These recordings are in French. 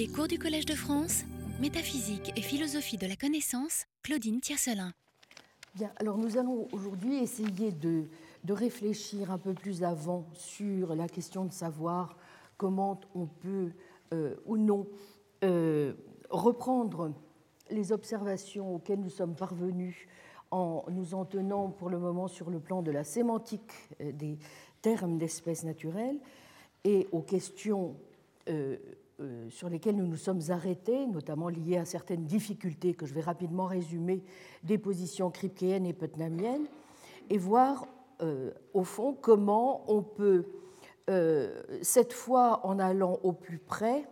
Les cours du Collège de France, métaphysique et philosophie de la connaissance, Claudine Tiercelin. Bien, alors nous allons aujourd'hui essayer de, de, réfléchir un peu plus avant sur la question de savoir comment on peut euh, ou non euh, reprendre les observations auxquelles nous sommes parvenus en nous en tenant pour le moment sur le plan de la sémantique euh, des termes d'espèces naturelles et aux questions sur lesquelles nous nous sommes arrêtés, notamment liées à certaines difficultés que je vais rapidement résumer des positions kripkeyennes et putnamiennes, et voir au fond comment on peut, cette fois en allant au plus près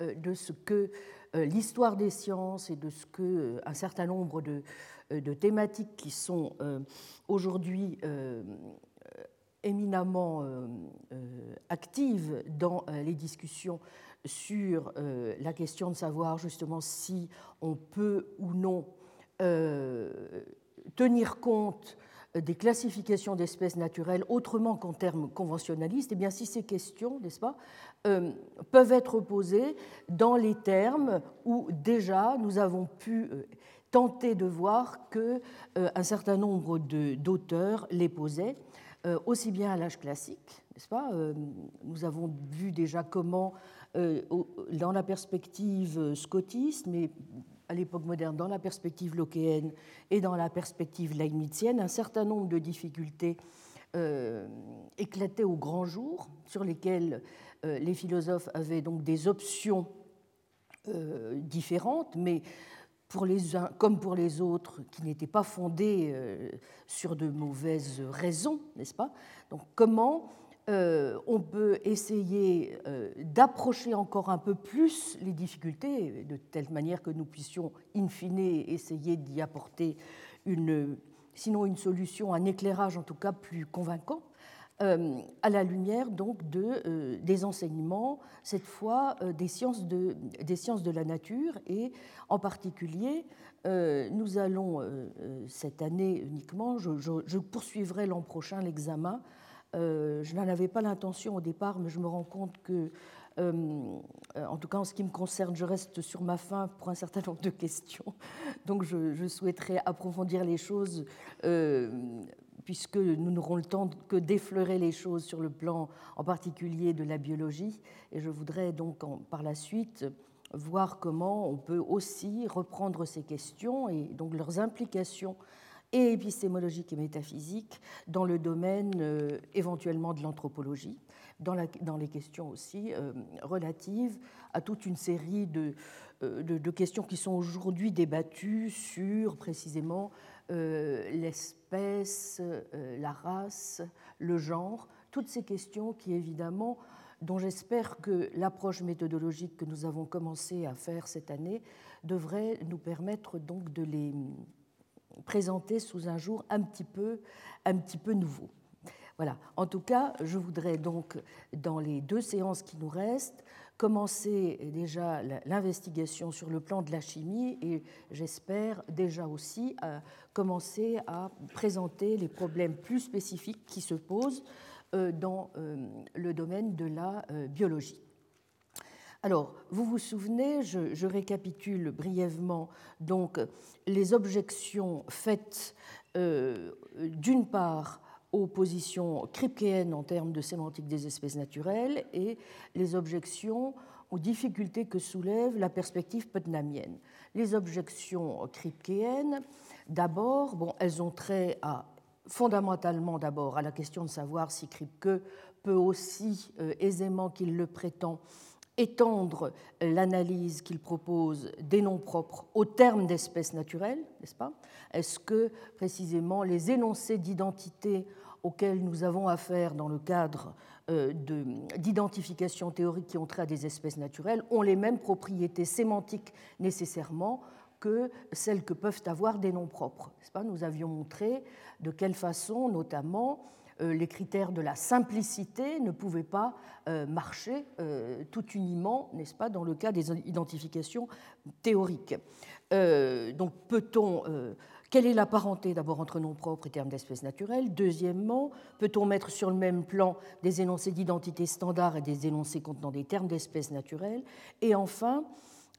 de ce que l'histoire des sciences et de ce que un certain nombre de euh, thématiques qui sont euh, aujourd'hui euh, éminemment actives dans les discussions sur la question de savoir justement si on peut ou non tenir compte des classifications d'espèces naturelles autrement qu'en termes conventionnalistes, et eh bien si ces questions, n'est-ce pas, peuvent être posées dans les termes où déjà nous avons pu tenter de voir euh, certain nombre d'auteurs les posaient, euh, aussi bien à l'âge classique, n'est-ce pas euh, Nous avons vu déjà comment, dans la perspective scotiste, mais à l'époque moderne, dans la perspective lockéenne et dans la perspective leibnizienne, un certain nombre de difficultés éclataient au grand jour, sur lesquelles les philosophes avaient donc des options différentes, mais pour les uns comme pour les autres, qui n'étaient pas fondés euh, sur de mauvaises raisons, n'est-ce pas? Donc comment euh, on peut essayer euh, d'approcher encore un peu plus les difficultés, de telle manière que nous puissions, in fine, essayer d'y apporter une, sinon une solution, un éclairage en tout cas plus convaincant euh, à la lumière donc de, des enseignements, cette fois des, sciences de, des sciences de la nature, et en particulier, nous allons cette année uniquement, je poursuivrai l'an prochain l'examen. Je n'en avais pas l'intention au départ, mais je me rends compte que, en tout cas en ce qui me concerne, je reste sur ma faim pour un certain nombre de questions. Donc je, je souhaiterais approfondir les choses puisque nous n'aurons le temps que d'effleurer les choses sur le plan en particulier de la biologie. Et je voudrais donc par la suite voir comment on peut aussi reprendre ces questions et donc leurs implications et épistémologiques et métaphysiques dans le domaine euh, éventuellement de l'anthropologie, dans, les questions aussi euh, relatives à toute une série de, euh, de, questions qui sont aujourd'hui débattues sur précisément l'espèce, la race, le genre, toutes ces questions qui évidemment, dont j'espère que l'approche méthodologique que nous avons commencé à faire cette année devrait nous permettre donc de les présenter sous un jour un petit peu, nouveau. Voilà. En tout cas, je voudrais donc, dans les deux séances qui nous restent, commencer déjà l'investigation sur le plan de la chimie et j'espère déjà aussi à commencer à présenter les problèmes plus spécifiques qui se posent euh, dans euh, le domaine de la euh, biologie. Alors, vous vous souvenez, je, récapitule brièvement donc les objections faites d'une part aux positions kripkeyennes en termes de sémantique des espèces naturelles et les objections aux difficultés que soulève la perspective putnamienne. Les objections kripkeyennes, d'abord, elles ont trait à, fondamentalement d'abord à la question de savoir si Kripke peut aussi euh, aisément qu'il le prétend étendre l'analyse qu'il propose des noms propres aux termes d'espèces naturelles, n'est-ce pas? Est-ce que précisément les énoncés d'identité auxquels nous avons affaire dans le cadre euh, d'identification théorique qui ont trait à des espèces naturelles ont les mêmes propriétés sémantiques nécessairement que celles que peuvent avoir des noms propres. Nous avions montré de quelle façon, notamment, les critères de la simplicité ne pouvaient pas euh, marcher tout uniment, n'est-ce pas, dans le cas des identifications théoriques. donc peut-on quelle est la parenté d'abord entre noms propres et termes d'espèces naturelles? Deuxièmement, peut-on mettre sur le même plan des énoncés d'identité standard et des énoncés contenant des termes d'espèces naturelles? Et enfin,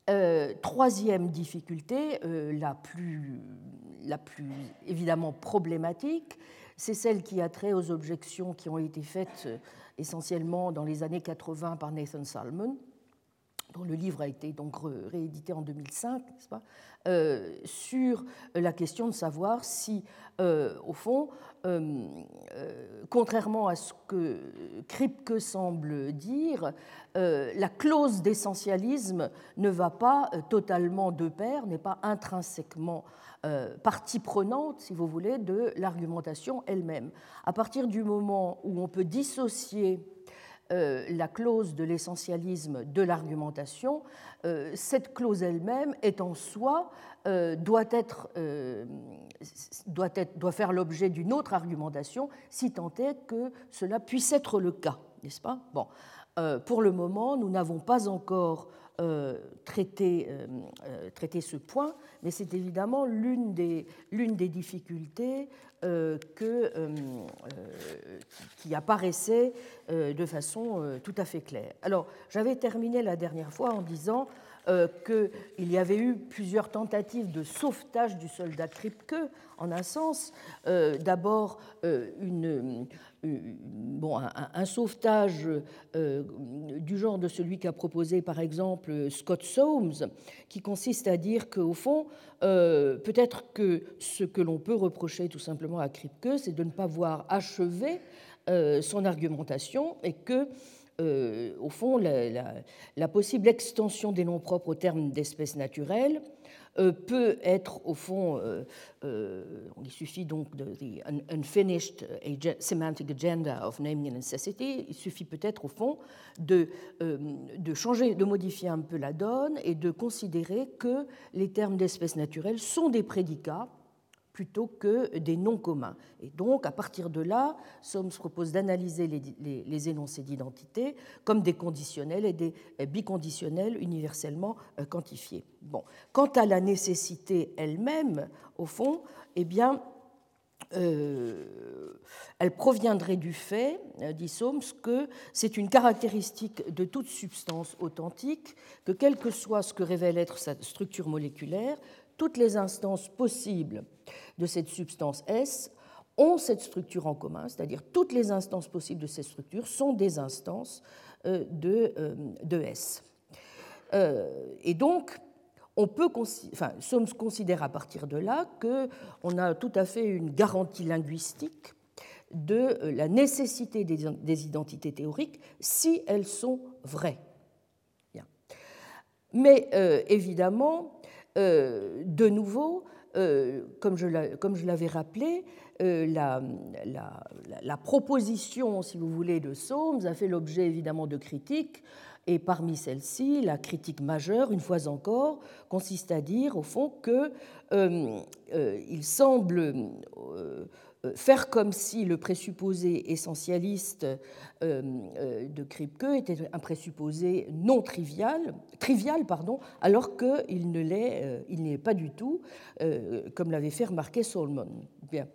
euh, troisième difficulté, euh, la plus évidemment problématique, c'est celle qui a trait aux objections qui ont été faites euh, essentiellement dans les années 80 par Nathan Salmon, dont le livre a été donc réédité en 2005, pas sur la question de savoir si, au fond, contrairement à ce que Kripke semble dire, euh, la clause d'essentialisme ne va pas euh, totalement de pair, n'est pas intrinsèquement euh, partie prenante, si vous voulez, de l'argumentation elle-même. À partir du moment où on peut dissocier la clause de l'essentialisme de l'argumentation, cette clause elle-même est en soi doit, être, doit, être, doit faire l'objet d'une autre argumentation, si tant est que cela puisse être le cas, n'est-ce pas? Bon, euh, pour le moment, nous n'avons pas encore euh, traité, euh, traité, ce point, mais c'est évidemment l'une des, des, difficultés qui apparaissait de façon tout à fait claire. Alors, j'avais terminé la dernière fois en disant qu'il y avait eu plusieurs tentatives de sauvetage du soldat Kripke, en un sens. D'abord, une, euh, un, sauvetage euh, du genre de celui qu'a proposé par exemple Scott Soames, qui consiste à dire qu'au fond, euh, peut-être que ce que l'on peut reprocher tout simplement à Kripke, c'est de ne pas voir achever son argumentation et que au fond, la, possible extension des noms propres au terme d'espèces naturelles euh, peut être au fond, euh, euh, il suffit donc de the unfinished semantic agenda of naming and necessity, il suffit peut-être au fond de changer, de modifier un peu la donne et de considérer que les termes d'espèces naturelles sont des prédicats plutôt que des noms communs. Et donc, à partir de là, Soms propose d'analyser les, énoncés d'identité comme des conditionnels et des biconditionnels universellement euh, quantifiés. Bon. Quant à la nécessité elle-même, au fond, eh bien, euh, elle proviendrait du fait, euh, dit Soms, que c'est une caractéristique de toute substance authentique que quel que soit ce que révèle être sa structure moléculaire, toutes les instances possibles de cette substance S ont cette structure en commun, c'est-à-dire toutes les instances possibles de cette structure sont des instances euh, de, euh, de S. Euh, et donc, on peut, enfin, Soms considère à partir de là qu'on a tout à fait une garantie linguistique de la nécessité des identités théoriques si elles sont vraies. Mais évidemment, de nouveau, euh, comme je l'avais rappelé, euh, la, proposition, si vous voulez, de Soames a fait l'objet évidemment de critiques, et parmi celles-ci, la critique majeure, une fois encore, consiste à dire, au fond, qu'il euh, semble faire comme si le présupposé essentialiste euh, euh, de Kripke était un présupposé non trivial, trivial pardon, alors qu'il ne l'est, il n'est pas du tout, comme l'avait fait remarquer Solomon. Bien.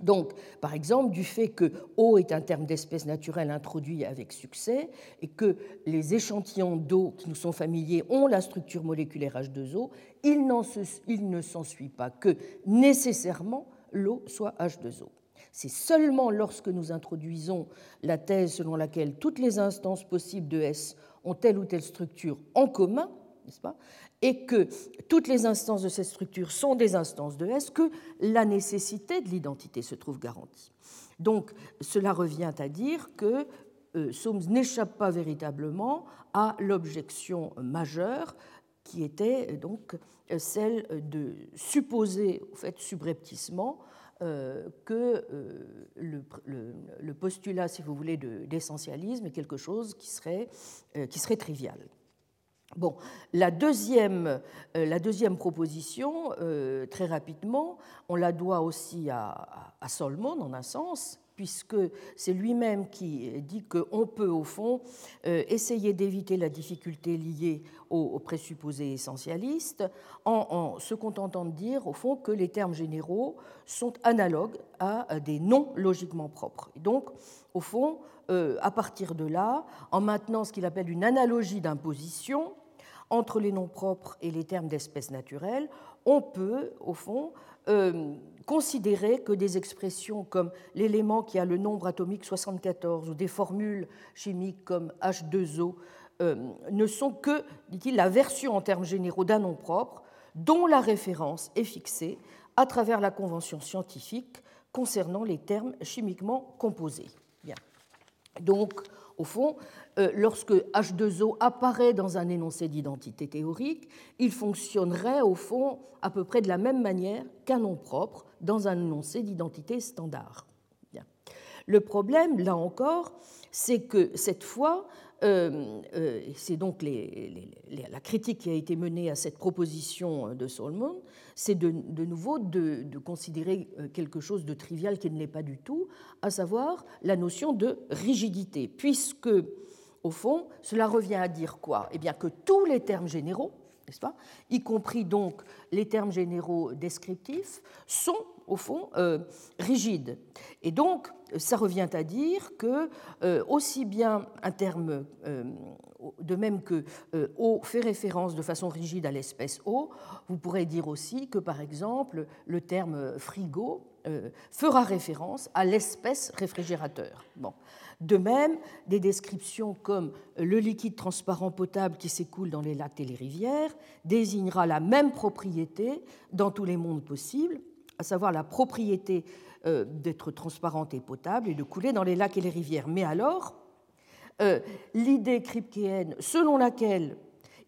Donc, par exemple, du fait que eau est un terme d'espèce naturelle introduit avec succès et que les échantillons d'eau qui nous sont familiers ont la structure moléculaire H2O, il, ne s'ensuit pas que nécessairement l'eau soit H2O. C'est seulement lorsque nous introduisons la thèse selon laquelle toutes les instances possibles de S ont telle ou telle structure en commun, n'est-ce pas, et que toutes les instances de cette structure sont des instances de S, que la nécessité de l'identité se trouve garantie. Donc cela revient à dire que euh, Soames n'échappe pas véritablement à l'objection majeure qui était euh, donc euh, celle de supposer, au fait, subrepticement, euh, que le, postulat, si vous voulez, d'essentialisme est quelque chose qui serait, qui serait trivial. Bon, la deuxième, la deuxième proposition, très rapidement, on la doit aussi à, à Solomon, en un sens, puisque c'est lui-même qui dit qu'on peut, au fond, euh, essayer d'éviter la difficulté liée aux, présupposés essentialistes en, se contentant de dire, au fond, que les termes généraux sont analogues à des noms logiquement propres. Donc, au fond, euh, à partir de là, en maintenant ce qu'il appelle une analogie d'imposition entre les noms propres et les termes d'espèces naturelles, on peut, au fond, euh, considérer que des expressions comme l'élément qui a le nombre atomique 74 ou des formules chimiques comme H2O euh, ne sont que, dit-il, la version en termes généraux d'un nom propre dont la référence est fixée à travers la convention scientifique concernant les termes chimiquement composés. Donc, au fond, euh, lorsque H2O apparaît dans un énoncé d'identité théorique, il fonctionnerait au fond à peu près de la même manière qu'un nom propre dans un énoncé d'identité standard. Le problème, là encore, c'est que cette fois, euh, euh, c'est donc la critique qui a été menée à cette proposition de Solomon, c'est de, nouveau de, considérer euh, quelque chose de trivial qui ne l'est pas du tout, à savoir la notion de rigidité, puisque, au fond, cela revient à dire quoi? Eh bien que tous les termes généraux, n'est-ce pas, y compris donc les termes généraux descriptifs, sont au fond euh, rigides. Et donc, ça revient à dire que euh, aussi bien un terme de même que euh, eau fait référence de façon rigide à l'espèce eau, vous pourrez dire aussi que, par exemple, le terme frigo euh, fera référence à l'espèce réfrigérateur. Bon. De même, des descriptions comme le liquide transparent potable qui s'écoule dans les lacs et les rivières désignera la même propriété dans tous les mondes possibles, à savoir la propriété euh, d'être transparente et potable et de couler dans les lacs et les rivières. Mais alors, euh, l'idée kripkeenne selon laquelle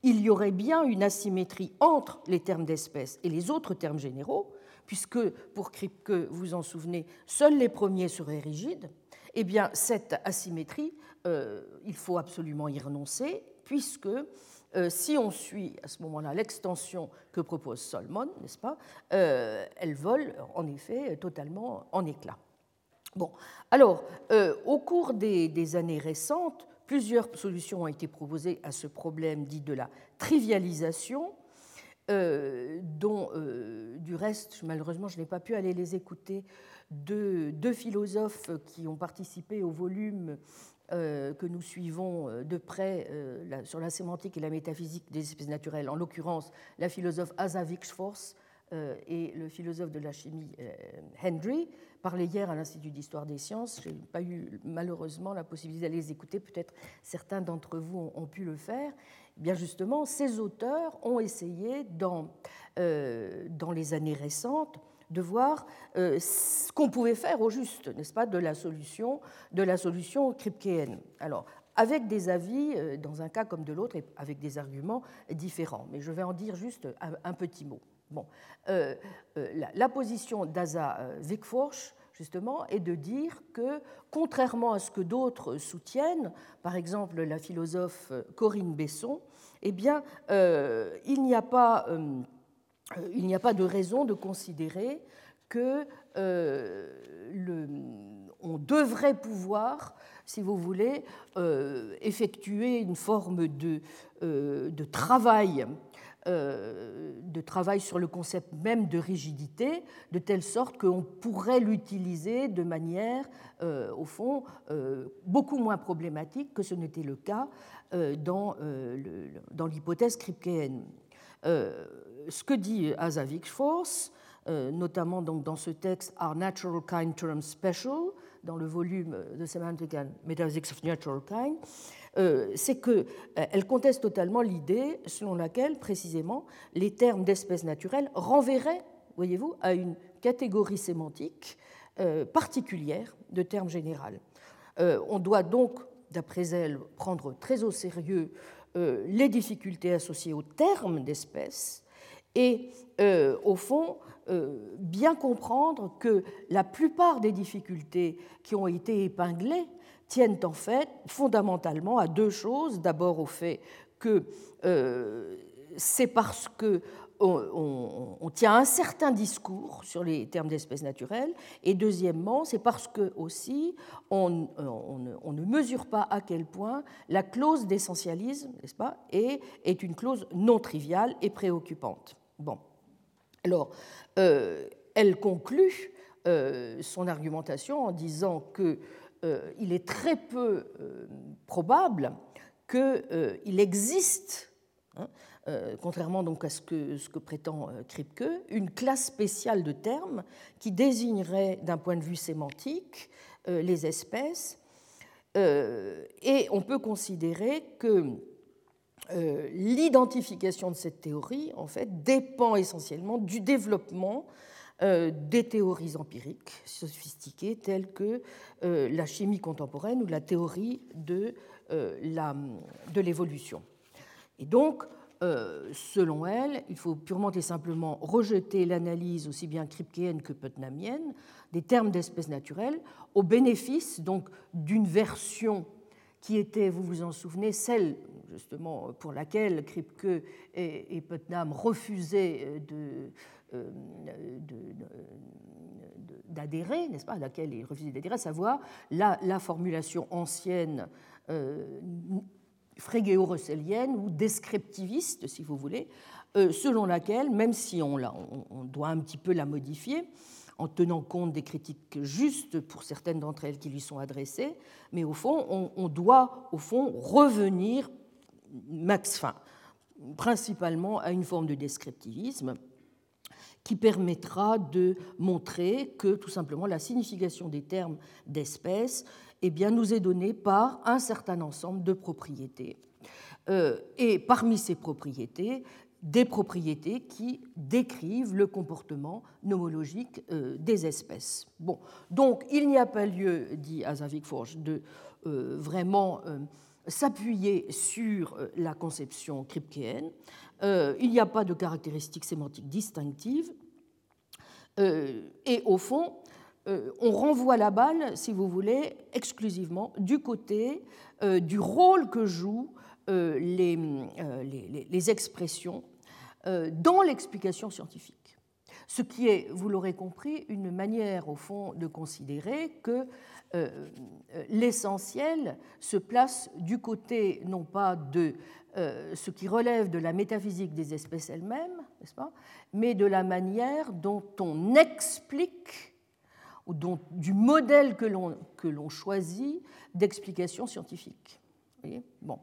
il y aurait bien une asymétrie entre les termes d'espèce et les autres termes généraux, puisque pour Kripke, vous en souvenez, seuls les premiers seraient rigides, eh bien cette asymétrie, euh, il faut absolument y renoncer, puisque euh, si on suit à ce moment-là l'extension que propose Solomon, n'est-ce pas, elle vole en effet totalement en éclats. Bon, alors, euh, au cours des, années récentes, plusieurs solutions ont été proposées à ce problème dit de la trivialisation, euh, dont, euh, du reste, malheureusement, je n'ai pas pu aller les écouter, de deux philosophes qui ont participé au volume que nous suivons de près sur la sémantique et la métaphysique des espèces naturelles, en l'occurrence la philosophe Asa Wixforce et le philosophe de la chimie Henry, parlais hier à l'Institut d'histoire des sciences. Je n'ai pas eu malheureusement la possibilité d'aller les écouter. Peut-être certains d'entre vous ont, pu le faire. Eh bien justement, ces auteurs ont essayé dans, euh, dans les années récentes de voir euh, ce qu'on pouvait faire au juste, n'est-ce pas, de la solution, de la solution kripkeenne. Alors, avec des avis, euh, dans un cas comme de l'autre, et avec des arguments différents. Mais je vais en dire juste un, petit mot. Bon, la, la, position d'Asa Wigforsch justement, est de dire que, contrairement à ce que d'autres soutiennent, par exemple la philosophe Corinne Besson, eh bien, euh, il n'y a pas... Euh, il n'y a pas de raison de considérer que euh, on devrait pouvoir, si vous voulez, effectuer une forme de, travail euh, de travail sur le concept même de rigidité, de telle sorte qu'on pourrait l'utiliser de manière, euh, au fond, euh, beaucoup moins problématique que ce n'était le cas dans, l'hypothèse kripkeenne. Ce que dit Asa Wigforss, notamment donc dans ce texte Are Natural Kind Terms Special, dans le volume The Semantic and Metaphysics of Natural Kind, euh, c'est qu'elle euh, conteste totalement l'idée selon laquelle, précisément, les termes d'espèces naturelles renverraient, voyez-vous, à une catégorie sémantique euh, particulière de termes généraux. on doit donc, d'après elle, prendre très au sérieux les difficultés associées aux termes d'espèces et, au fond, bien comprendre que la plupart des difficultés qui ont été épinglées tiennent en fait fondamentalement à deux choses. D'abord au fait que euh, c'est parce que on, tient un certain discours sur les termes d'espèces naturelles, et deuxièmement, c'est parce que aussi on, ne mesure pas à quel point la clause d'essentialisme, n'est-ce pas, est, une clause non triviale et préoccupante. Bon, alors, euh, elle conclut euh, son argumentation en disant qu'il euh, est très peu probable qu'il existe hein, contrairement donc à ce que, que prétend Kripke, une classe spéciale de termes qui désignerait d'un point de vue sémantique les espèces. et on peut considérer que l'identification de cette théorie, en fait, dépend essentiellement du développement des théories empiriques sophistiquées telles que la chimie contemporaine ou la théorie de l'évolution. Et donc, euh, selon elle, il faut purement et simplement rejeter l'analyse aussi bien kripkeenne que putnamienne des termes d'espèces naturelles au bénéfice donc d'une version qui était, vous vous en souvenez, celle justement pour laquelle Kripke et, Putnam refusaient euh, d'adhérer, n'est-ce pas, à laquelle ils refusaient d'adhérer, à savoir la, la formulation ancienne euh, frégéo-russellienne ou descriptiviste, si vous voulez, euh, selon laquelle, même si on, on, doit un petit peu la modifier, en tenant compte des critiques justes pour certaines d'entre elles qui lui sont adressées, mais au fond, on, doit au fond revenir, max, fin, principalement à une forme de descriptivisme qui permettra de montrer que tout simplement la signification des termes d'espèce eh bien, nous est donnée par un certain ensemble de propriétés. Euh, et parmi ces propriétés, des propriétés qui décrivent le comportement nomologique euh, des espèces. Bon, donc il n'y a pas lieu, dit Azavik Forge, de euh, vraiment s'appuyer sur la conception kripkeenne. il n'y a pas de caractéristiques sémantiques distinctives. et au fond, euh, on renvoie la balle, si vous voulez, exclusivement du côté euh, du rôle que jouent euh, les, expressions dans l'explication scientifique. Ce qui est, vous l'aurez compris, une manière, au fond, de considérer que l'essentiel se place du côté, non pas de ce qui relève de la métaphysique des espèces elles-mêmes, n'est-ce pas, mais de la manière dont on explique ou du modèle que l'on choisit d'explication scientifique. bon.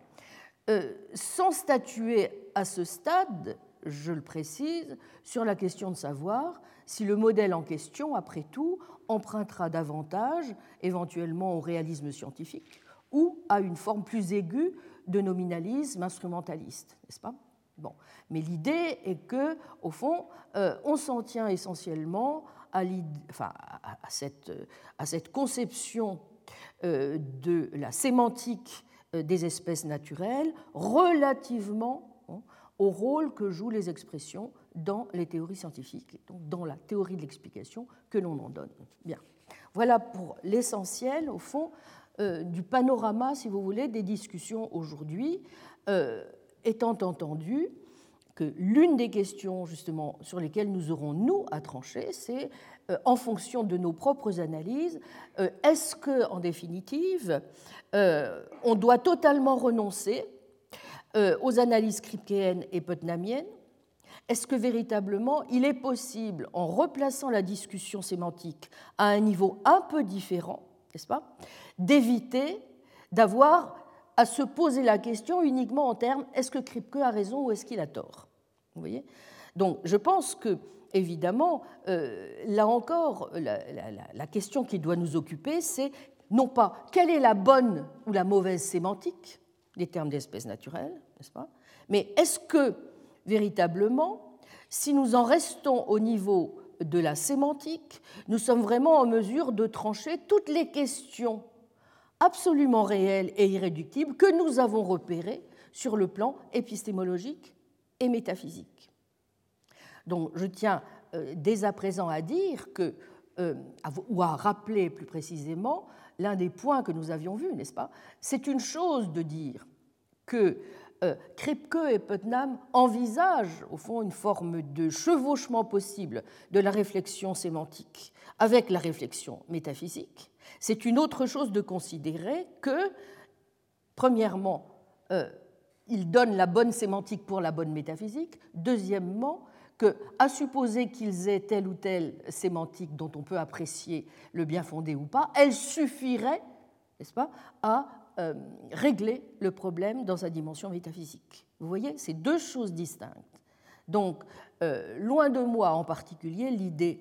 Euh, sans statuer à ce stade, je le précise, sur la question de savoir si le modèle en question, après tout, empruntera davantage éventuellement au réalisme scientifique ou à une forme plus aiguë de nominalisme instrumentaliste, n'est-ce pas? Bon. Mais l'idée est que, au fond, euh, on s'en tient essentiellement à, cette, conception euh, de la sémantique euh, des espèces naturelles relativement hein, au rôle que jouent les expressions dans les théories scientifiques, donc dans la théorie de l'explication que l'on en donne. Bien. Voilà pour l'essentiel, au fond, euh, du panorama, si vous voulez, des discussions aujourd'hui, étant entendu que l'une des questions justement sur lesquelles nous aurons nous à trancher, c'est euh, en fonction de nos propres analyses, euh, est-ce que en définitive euh, on doit totalement renoncer aux analyses kripkeennes et putnamiennes Est-ce que véritablement il est possible, en replaçant la discussion sémantique à un niveau un peu différent, n'est-ce pas, d'éviter d'avoir à se poser la question uniquement en termes est-ce que Kripke a raison ou est-ce qu'il a tort Vous voyez? Donc je pense que, évidemment, euh, là encore, la, question qui doit nous occuper, c'est non pas quelle est la bonne ou la mauvaise sémantique des termes d'espèces naturelles, n'est-ce pas Mais est-ce que, véritablement, si nous en restons au niveau de la sémantique, nous sommes vraiment en mesure de trancher toutes les questions absolument réel et irréductible que nous avons repéré sur le plan épistémologique et métaphysique. Donc je tiens euh, dès à présent à dire que, euh, ou à rappeler plus précisément l'un des points que nous avions vus, n'est-ce pas? C'est une chose de dire que Kripke et Putnam envisagent au fond une forme de chevauchement possible de la réflexion sémantique avec la réflexion métaphysique, c'est une autre chose de considérer que, premièrement, euh, ils donnent la bonne sémantique pour la bonne métaphysique, deuxièmement, que, à supposer qu'ils aient telle ou telle sémantique dont on peut apprécier le bien fondé ou pas, elle suffirait, n'est-ce pas, à euh, régler le problème dans sa dimension métaphysique. Vous voyez, c'est deux choses distinctes. Donc, euh, loin de moi en particulier l'idée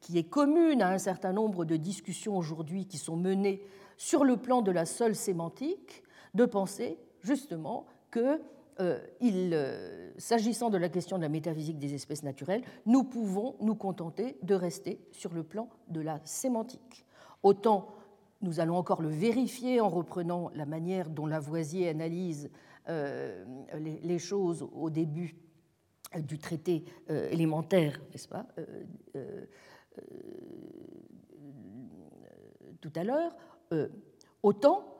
qui est commune à un certain nombre de discussions aujourd'hui qui sont menées sur le plan de la seule sémantique, de penser justement que, euh, s'agissant de la question de la métaphysique des espèces naturelles, nous pouvons nous contenter de rester sur le plan de la sémantique. Autant nous allons encore le vérifier en reprenant la manière dont Lavoisier analyse euh, les, choses au début du traité euh, élémentaire, n'est-ce pas, euh, tout à l'heure, autant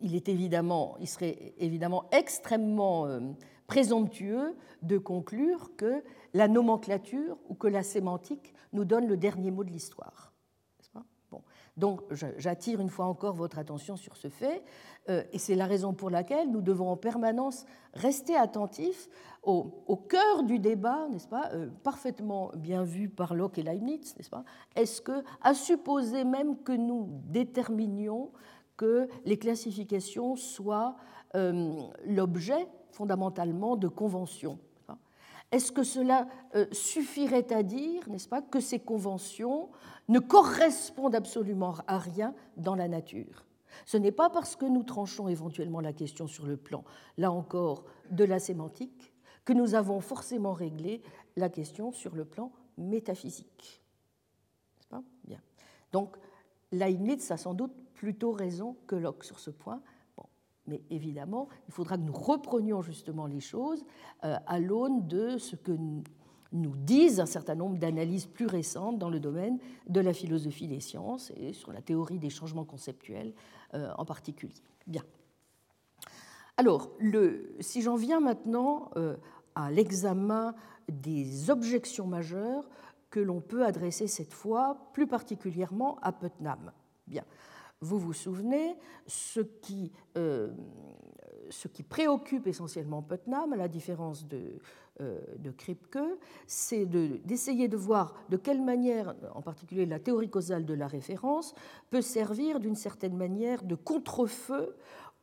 il, est évidemment, il serait évidemment extrêmement présomptueux de conclure que la nomenclature ou que la sémantique nous donne le dernier mot de l'histoire. Donc j'attire une fois encore votre attention sur ce fait, euh, et c'est la raison pour laquelle nous devons en permanence rester attentifs au, cœur du débat, n'est-ce pas, euh, parfaitement bien vu par Locke et Leibniz, n'est-ce pas. Est-ce que, à supposer même que nous déterminions que les classifications soient euh, l'objet fondamentalement de conventions est-ce que cela suffirait à dire, n'est-ce pas, que ces conventions ne correspondent absolument à rien dans la nature? Ce n'est pas parce que nous tranchons éventuellement la question sur le plan, là encore, de la sémantique, que nous avons forcément réglé la question sur le plan métaphysique. Pas? Bien. Donc, Leibniz a sans doute plutôt raison que Locke sur ce point. Mais évidemment, il faudra que nous reprenions justement les choses euh, à l'aune de ce que nous disent un certain nombre d'analyses plus récentes dans le domaine de la philosophie des sciences et sur la théorie des changements conceptuels euh, en particulier. Bien. Alors, si j'en viens maintenant euh, à l'examen des objections majeures que l'on peut adresser cette fois plus particulièrement à Putnam. Bien. Vous vous souvenez, ce qui, euh, ce qui préoccupe essentiellement Putnam, à la différence de, euh, de Kripke, c'est d'essayer de, voir de quelle manière, en particulier la théorie causale de la référence, peut servir d'une certaine manière de contre-feu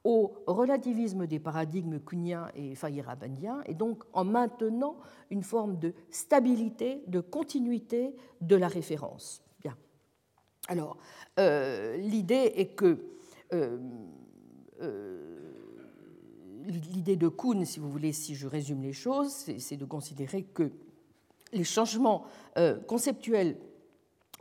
au relativisme des paradigmes kuhnien et feyerabendiens, et donc en maintenant une forme de stabilité, de continuité de la référence. Alors, euh, l'idée est que euh, l'idée de Kuhn, si vous voulez, si je résume les choses, c'est de considérer que les changements euh, conceptuels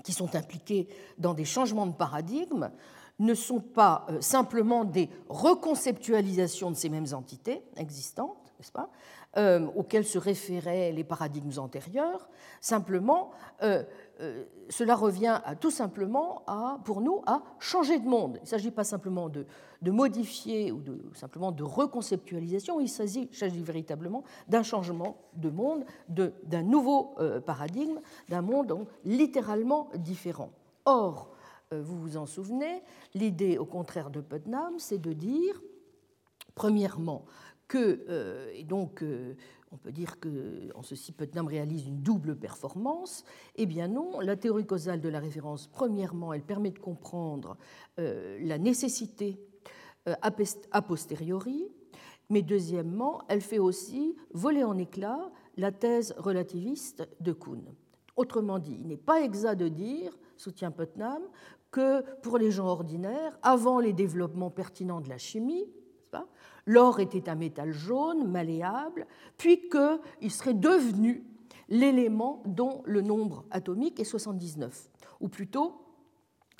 qui sont impliqués dans des changements de paradigme ne sont pas euh, simplement des reconceptualisations de ces mêmes entités existantes, n'est-ce pas, euh, auxquelles se référaient les paradigmes antérieurs, simplement euh, cela revient tout simplement à, pour nous à changer de monde. Il ne s'agit pas simplement de, modifier ou de, simplement de reconceptualisation, il s'agit véritablement d'un changement de monde, d'un nouveau euh, paradigme, d'un monde littéralement différent. Or, euh, vous vous en souvenez, l'idée au contraire de Putnam, c'est de dire, premièrement, que, et donc on peut dire que en ceci Putnam réalise une double performance. Eh bien non, la théorie causale de la référence, premièrement, elle permet de comprendre euh, la nécessité euh, a posteriori, mais deuxièmement, elle fait aussi voler en éclats la thèse relativiste de Kuhn. Autrement dit, il n'est pas exact de dire, soutient Putnam, que pour les gens ordinaires, avant les développements pertinents de la chimie, l'or était un métal jaune, malléable, puis qu'il serait devenu l'élément dont le nombre atomique est 79, ou plutôt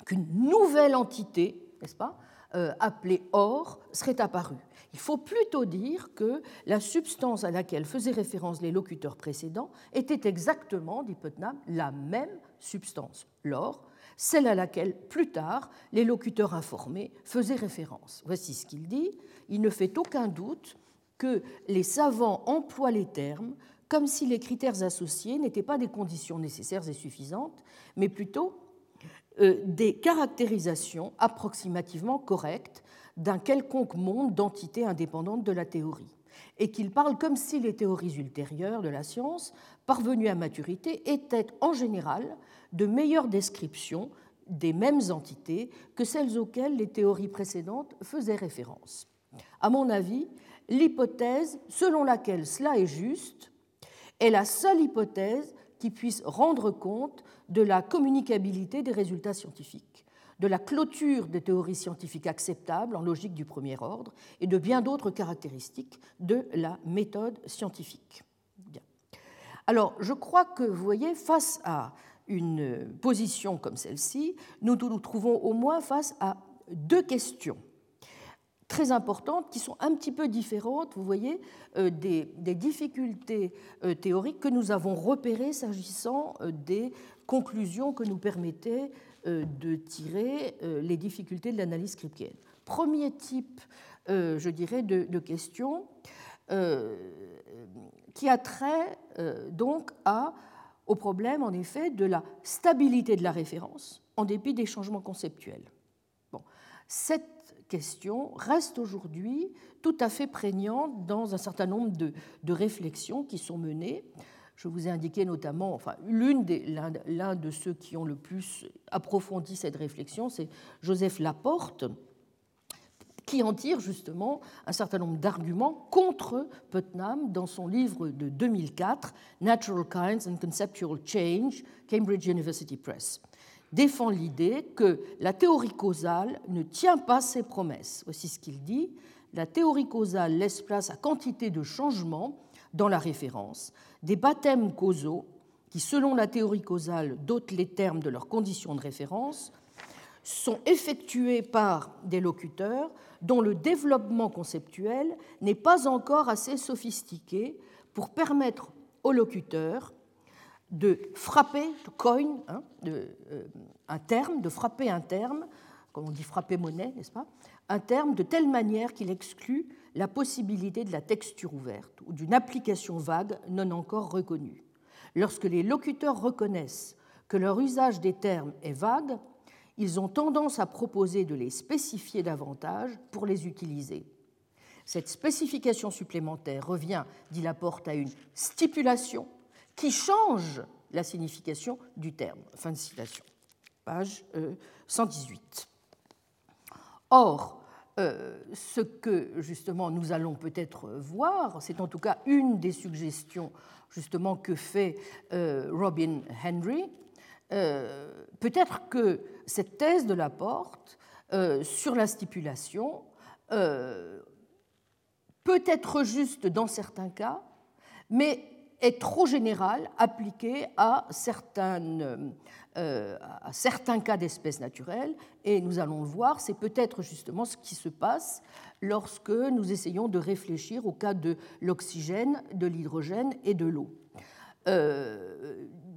qu'une nouvelle entité, n'est-ce pas, euh, appelée or, serait apparue. Il faut plutôt dire que la substance à laquelle faisaient référence les locuteurs précédents était exactement, dit Putnam, la même substance, l'or, celle à laquelle, plus tard, les locuteurs informés faisaient référence. Voici ce qu'il dit. Il ne fait aucun doute que les savants emploient les termes comme si les critères associés n'étaient pas des conditions nécessaires et suffisantes, mais plutôt euh, des caractérisations approximativement correctes d'un quelconque monde d'entités indépendantes de la théorie, et qu'il parle comme si les théories ultérieures de la science, parvenues à maturité, étaient en général de meilleures descriptions des mêmes entités que celles auxquelles les théories précédentes faisaient référence. À mon avis, l'hypothèse selon laquelle cela est juste est la seule hypothèse qui puisse rendre compte de la communicabilité des résultats scientifiques, de la clôture des théories scientifiques acceptables en logique du premier ordre et de bien d'autres caractéristiques de la méthode scientifique. Alors, je crois que, vous voyez, face à une position comme celle-ci, nous nous trouvons au moins face à deux questions très importantes qui sont un petit peu différentes, vous voyez, euh, des, difficultés euh, théoriques que nous avons repérées s'agissant euh, des conclusions que nous permettaient de tirer les difficultés de l'analyse kripkeenne. Premier type, je dirais, de, de question qui a trait donc à au problème, en effet, de la stabilité de la référence en dépit des changements conceptuels. Bon. Cette question reste aujourd'hui tout à fait prégnante dans un certain nombre de, réflexions qui sont menées. Je vous ai indiqué notamment, enfin, l'un de ceux qui ont le plus approfondi cette réflexion, c'est Joseph Laporte, qui en tire justement un certain nombre d'arguments contre Putnam dans son livre de 2004, Natural Kinds and Conceptual Change, Cambridge University Press. Défend l'idée que la théorie causale ne tient pas ses promesses. Voici ce qu'il dit. La théorie causale laisse place à quantité de changements dans la référence, des baptêmes causaux qui, selon la théorie causale, dotent les termes de leurs conditions de référence, sont effectués par des locuteurs dont le développement conceptuel n'est pas encore assez sophistiqué pour permettre au locuteur de frapper, coin, hein, de, euh, un terme, de frapper un terme, comme on dit frapper monnaie, n'est-ce pas? Un terme de telle manière qu'il exclut la possibilité de la texture ouverte ou d'une application vague non encore reconnue. Lorsque les locuteurs reconnaissent que leur usage des termes est vague, ils ont tendance à proposer de les spécifier davantage pour les utiliser. Cette spécification supplémentaire revient, dit Laporte, à une stipulation qui change la signification du terme. Fin de citation. Page 118. Euh, Or, euh, ce que justement nous allons peut-être voir, c'est en tout cas une des suggestions justement que fait euh, Robin Henry, euh, peut-être que cette thèse de Laporte sur la stipulation peut être juste dans certains cas, mais est trop générale appliquée à, certaines, à certains cas d'espèces naturelles. Et nous allons le voir, c'est peut-être justement ce qui se passe lorsque nous essayons de réfléchir au cas de l'oxygène, de l'hydrogène et de l'eau.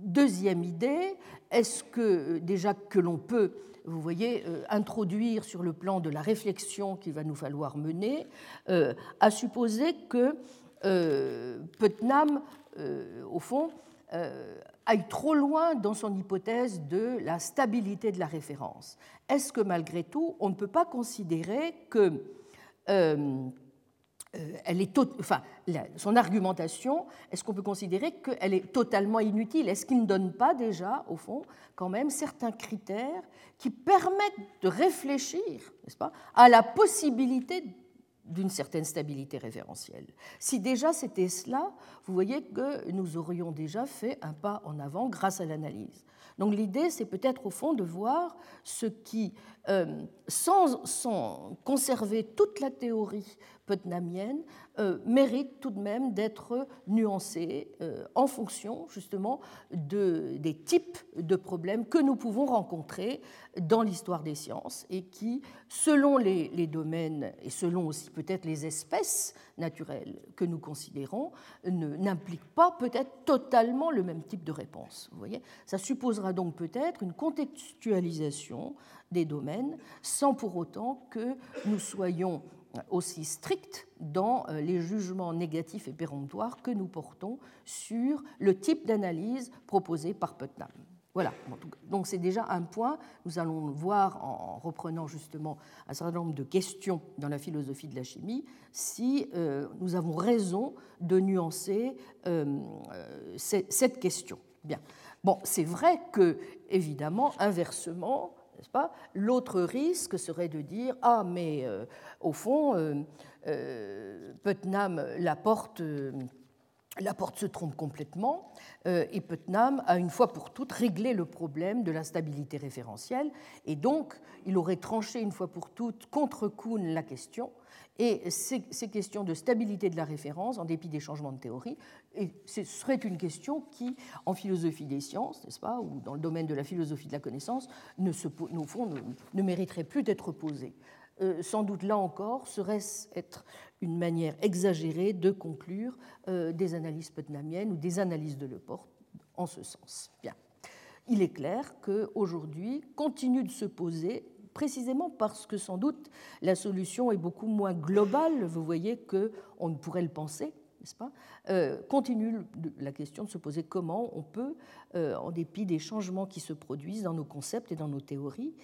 Deuxième idée, est-ce que déjà que l'on peut, vous voyez, euh, introduire sur le plan de la réflexion qu'il va nous falloir mener, euh, à supposer que euh, Putnam, au fond, aille trop loin dans son hypothèse de la stabilité de la référence. Est-ce que malgré tout, on ne peut pas considérer que euh, son argumentation, est-ce qu'on peut considérer qu'elle est totalement inutile? Est-ce qu'il ne donne pas déjà, au fond, quand même certains critères qui permettent de réfléchir, n'est-ce pas, à la possibilité d'une certaine stabilité référentielle Si déjà c'était cela, vous voyez que nous aurions déjà fait un pas en avant grâce à l'analyse. Donc l'idée, c'est peut-être au fond de voir ce qui, euh, sans, conserver toute la théorie putnamienne euh, mérite tout de même d'être nuancée euh, en fonction justement de, des types de problèmes que nous pouvons rencontrer dans l'histoire des sciences et qui, selon les, les domaines et selon aussi peut-être les espèces naturelles que nous considérons, n'impliquent pas peut-être totalement le même type de réponse. Vous Ça supposera donc peut-être une contextualisation des domaines sans pour autant que nous soyons aussi stricts dans euh, les jugements négatifs et péremptoires que nous portons sur le type d'analyse proposé par Putnam. Voilà, donc c'est déjà un point. Nous allons voir en reprenant justement un certain nombre de questions dans la philosophie de la chimie si euh, nous avons raison de nuancer euh, cette question. Bien. Bon, c'est vrai que, évidemment, inversement, pas L'autre risque serait de dire ah mais euh, au fond euh, euh, Putnam la porte la porte se trompe complètement et Putnam a une fois pour toutes réglé le problème de la stabilité référentielle et donc il aurait tranché une fois pour toutes contre Kuhn la question et ces, questions de stabilité de la référence, en dépit des changements de théorie, ce serait une question qui, en philosophie des sciences, n'est-ce pas, ou dans le domaine de la philosophie de la connaissance, ne, se, au fond, ne, mériterait plus d'être posée. Euh, sans doute là encore, serait-ce être une manière exagérée de conclure euh, des analyses putnamiennes ou des analyses de Leporte en ce sens. Bien. Il est clair qu'aujourd'hui continue de se poser précisément parce que sans doute la solution est beaucoup moins globale, vous voyez, qu'on ne pourrait le penser, n'est-ce pas? Euh, Continue la question de se poser comment on peut, en dépit des changements qui se produisent dans nos concepts et dans nos théories,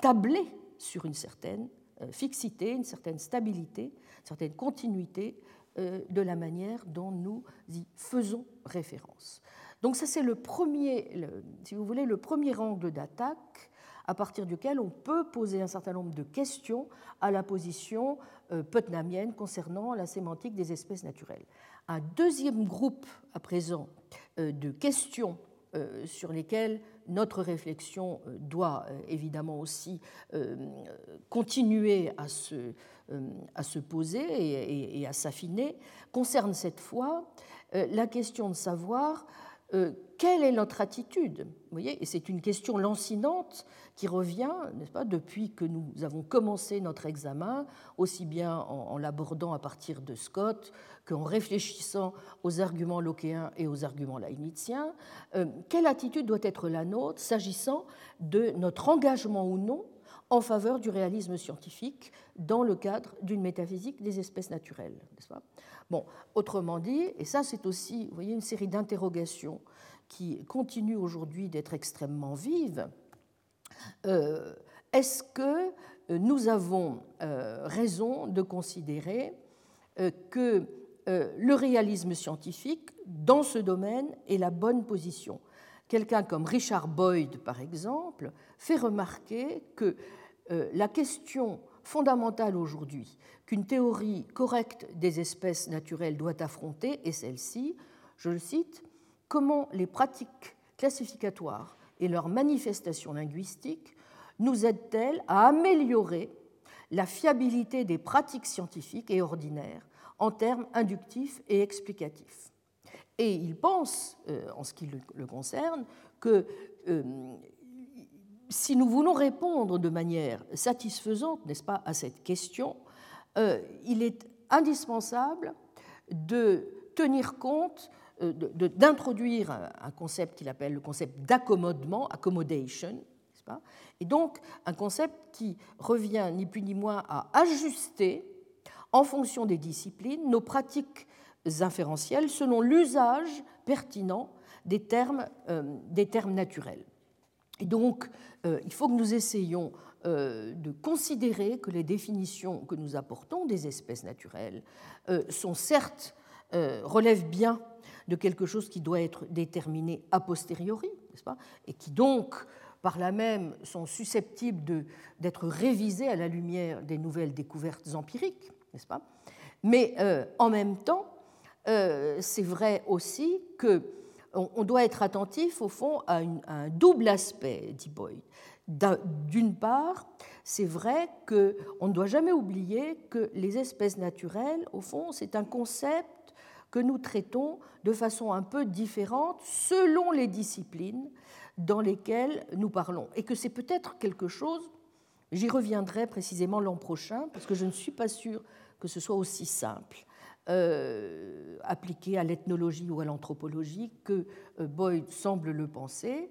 tabler sur une certaine fixité, une certaine stabilité, une certaine continuité de la manière dont nous y faisons référence. Donc ça c'est le premier, si vous voulez, le premier angle d'attaque à partir duquel on peut poser un certain nombre de questions à la position euh, putnamienne concernant la sémantique des espèces naturelles. Un deuxième groupe, à présent, euh, de questions euh, sur lesquelles notre réflexion doit évidemment aussi continuer à se, à se poser et à s'affiner, concerne cette fois la question de savoir euh, quelle est notre attitude? Vous voyez, et c'est une question lancinante qui revient, n'est-ce pas, depuis que nous avons commencé notre examen, aussi bien en, l'abordant à partir de Scott qu'en réfléchissant aux arguments lockéens et aux arguments leibniziens. Euh, quelle attitude doit être la nôtre s'agissant de notre engagement ou non en faveur du réalisme scientifique dans le cadre d'une métaphysique des espèces naturelles, Bon, autrement dit, et ça c'est aussi vous voyez, une série d'interrogations qui continuent aujourd'hui d'être extrêmement vives, euh, est-ce que nous avons euh, raison de considérer euh, que le réalisme scientifique dans ce domaine est la bonne position? Quelqu'un comme Richard Boyd, par exemple, fait remarquer que la question fondamentale aujourd'hui qu'une théorie correcte des espèces naturelles doit affronter est celle-ci, je le cite, comment les pratiques classificatoires et leurs manifestations linguistiques nous aident-elles à améliorer la fiabilité des pratiques scientifiques et ordinaires en termes inductifs et explicatifs? Et il pense, euh, en ce qui le concerne, que euh, si nous voulons répondre de manière satisfaisante, à cette question, euh, il est indispensable de tenir compte, euh, d'introduire un concept qu'il appelle le concept d'accommodement, accommodation, et donc un concept qui revient ni plus ni moins à ajuster en fonction des disciplines nos pratiques inférentielles selon l'usage pertinent des termes, euh, des termes naturels. Et donc, il faut que nous essayions euh, de considérer que les définitions que nous apportons des espèces naturelles euh, sont certes, euh, relèvent bien de quelque chose qui doit être déterminé a posteriori, n'est-ce pas Et qui donc, par là même, sont susceptibles d'être révisées à la lumière des nouvelles découvertes empiriques, n'est-ce pas. Mais en même temps, c'est vrai aussi que on doit être attentif, au fond, à, un double aspect, dit Boyd d'une part, c'est vrai qu'on ne doit jamais oublier que les espèces naturelles, au fond, c'est un concept que nous traitons de façon un peu différente selon les disciplines dans lesquelles nous parlons. Et que c'est peut-être quelque chose, j'y reviendrai précisément l'an prochain, parce que je ne suis pas sûre que ce soit aussi simple. Euh, appliqué à l'ethnologie ou à l'anthropologie que euh, Boyd semble le penser.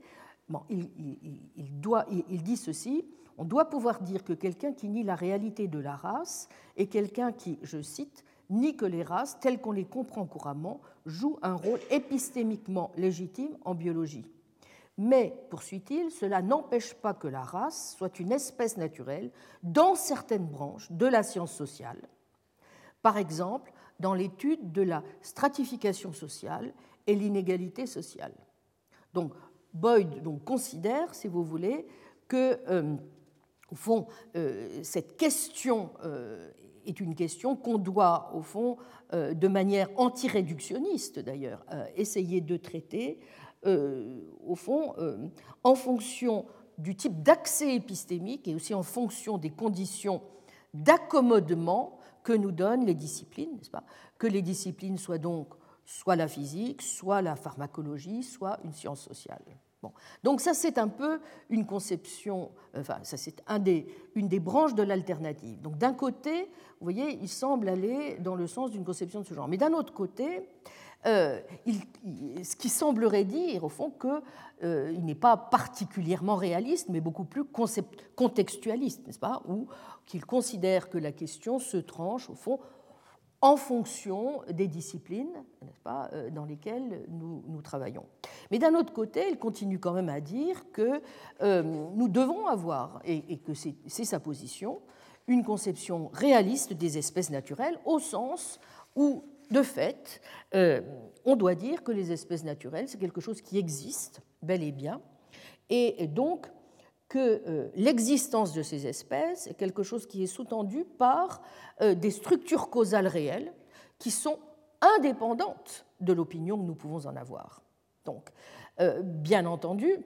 Bon, il, doit, il, dit ceci on doit pouvoir dire que quelqu'un qui nie la réalité de la race est quelqu'un qui, je cite, nie que les races, telles qu'on les comprend couramment, jouent un rôle épistémiquement légitime en biologie. Mais, poursuit-il, cela n'empêche pas que la race soit une espèce naturelle dans certaines branches de la science sociale. Par exemple, dans l'étude de la stratification sociale et l'inégalité sociale. Donc, Boyd considère, si vous voulez, que, euh, au fond, euh, cette question euh, est une question qu'on doit, au fond, de manière anti-réductionniste d'ailleurs, essayer de traiter, au fond, en fonction du type d'accès épistémique et aussi en fonction des conditions d'accommodement que nous donnent les disciplines, n'est-ce pas? Que les disciplines soient donc soit la physique, soit la pharmacologie, soit une science sociale. Bon. Donc ça, c'est un peu une conception, enfin, ça c'est un des, une des branches de l'alternative. Donc d'un côté, vous voyez, il semble aller dans le sens d'une conception de ce genre. Mais d'un autre côté, euh, ce qui semblerait dire, au fond, qu'il euh, n'est pas particulièrement réaliste, mais beaucoup plus contextualiste, n'est-ce pas? Ou qu'il considère que la question se tranche, au fond, en fonction des disciplines euh, dans lesquelles nous, travaillons. Mais d'un autre côté, il continue quand même à dire que nous devons avoir, et que c'est sa position, une conception réaliste des espèces naturelles, au sens où de fait, euh, on doit dire que les espèces naturelles, c'est quelque chose qui existe bel et bien, et donc que euh, l'existence de ces espèces est quelque chose qui est sous-tendu par euh, des structures causales réelles qui sont indépendantes de l'opinion que nous pouvons en avoir. Donc, bien entendu,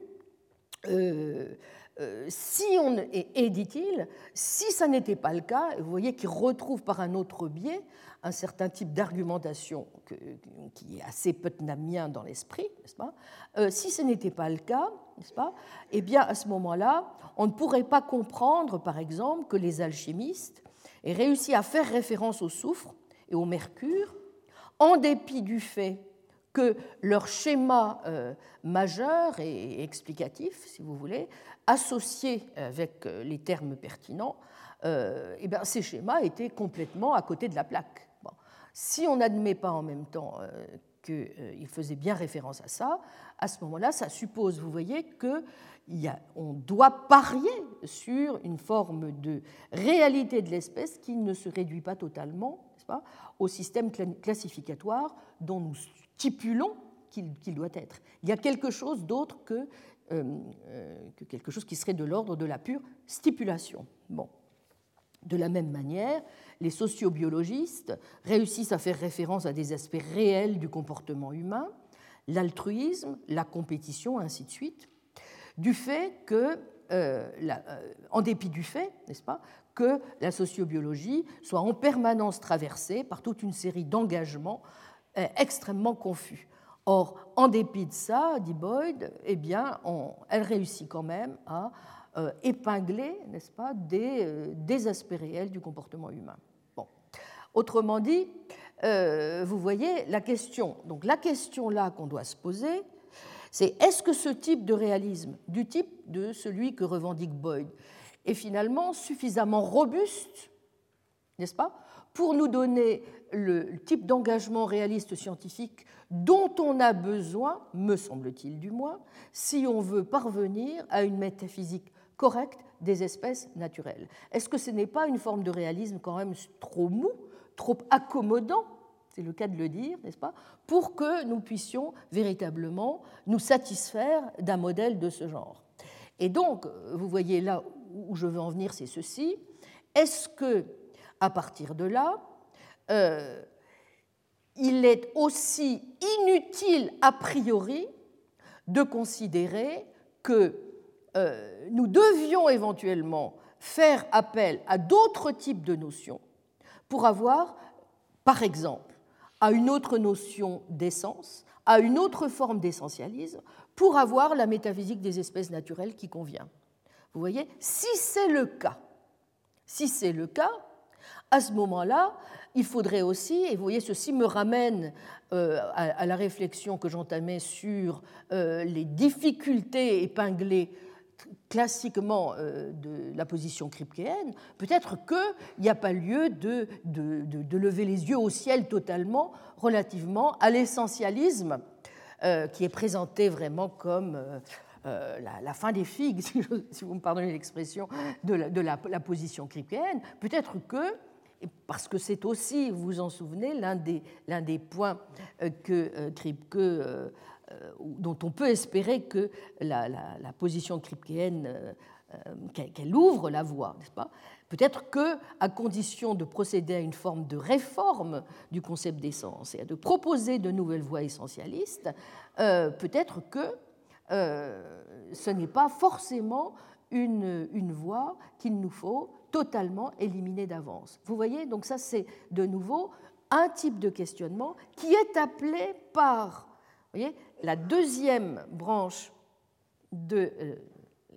si on, et, dit-il, si ça n'était pas le cas, vous voyez qu'il retrouve par un autre biais un certain type d'argumentation qui est assez putnamien dans l'esprit, n'est-ce pas? Euh, Si ce n'était pas le cas, n'est-ce Eh bien, à ce moment-là, on ne pourrait pas comprendre, par exemple, que les alchimistes aient réussi à faire référence au soufre et au mercure, en dépit du fait que leur schéma euh, majeur et explicatif, si vous voulez, associé avec euh, les termes pertinents, eh bien, ces schémas étaient complètement à côté de la plaque. Si on n'admet pas en même temps euh, qu'il euh, faisait bien référence à ça, à ce moment-là, ça suppose, vous voyez, qu'on doit parier sur une forme de réalité de l'espèce qui ne se réduit pas totalement pas, au système classificatoire dont nous stipulons qu'il doit être. Il y a quelque chose d'autre que, euh, que, quelque chose qui serait de l'ordre de la pure stipulation. Bon. De la même manière, les sociobiologistes réussissent à faire référence à des aspects réels du comportement humain, l'altruisme, la compétition, ainsi de suite, du fait que, euh, euh, en dépit du fait, n'est-ce pas, que la sociobiologie soit en permanence traversée par toute une série d'engagements euh, extrêmement confus. Or, en dépit de ça, dit Boyd, eh bien, elle réussit quand même à euh, épingler, n'est-ce pas, euh, des, aspects réels du comportement humain. Bon. Autrement dit, euh, vous voyez la question. Donc la question là qu'on doit se poser, c'est est-ce que ce type de réalisme, du type de celui que revendique Boyd, est finalement suffisamment robuste, n'est-ce pas, pour nous donner le type d'engagement réaliste scientifique dont on a besoin, me semble-t-il du moins, si on veut parvenir à une métaphysique correcte des espèces naturelles. Est-ce que ce n'est pas une forme de réalisme quand même trop mou, trop accommodant, c'est le cas de le dire, n'est-ce pas, pour que nous puissions véritablement nous satisfaire d'un modèle de ce genre? Et donc, vous voyez là où je veux en venir, c'est ceci. Est-ce que, à partir de là, euh, il est aussi inutile a priori de considérer que euh, nous devions éventuellement faire appel à d'autres types de notions pour avoir, par exemple, à une autre notion d'essence, à une autre forme d'essentialisme, pour avoir la métaphysique des espèces naturelles qui convient. Vous voyez, si c'est le cas, si c'est le cas, à ce moment-là, il faudrait aussi, et vous voyez, ceci me ramène euh, à, la réflexion que j'entamais sur euh, les difficultés épinglées classiquement euh, de la position kripkeenne, peut-être qu'il n'y a pas lieu de, lever les yeux au ciel totalement relativement à l'essentialisme qui est présenté vraiment comme la, fin des figues, si, vous me pardonnez l'expression, de, la, position kripkeenne. Peut-être que parce que c'est aussi, vous vous en souvenez, l'un des, points euh, euh, euh, dont on peut espérer que la, position kripkeenne, qu'elle ouvre la voie, n'est-ce pas? Peut-être que, à condition de procéder à une forme de réforme du concept d'essence et de proposer de nouvelles voies essentialistes, peut-être que ce n'est pas forcément une, voie qu'il nous faut totalement éliminé d'avance. Vous voyez, donc ça c'est de nouveau un type de questionnement qui est appelé par la deuxième branche de euh,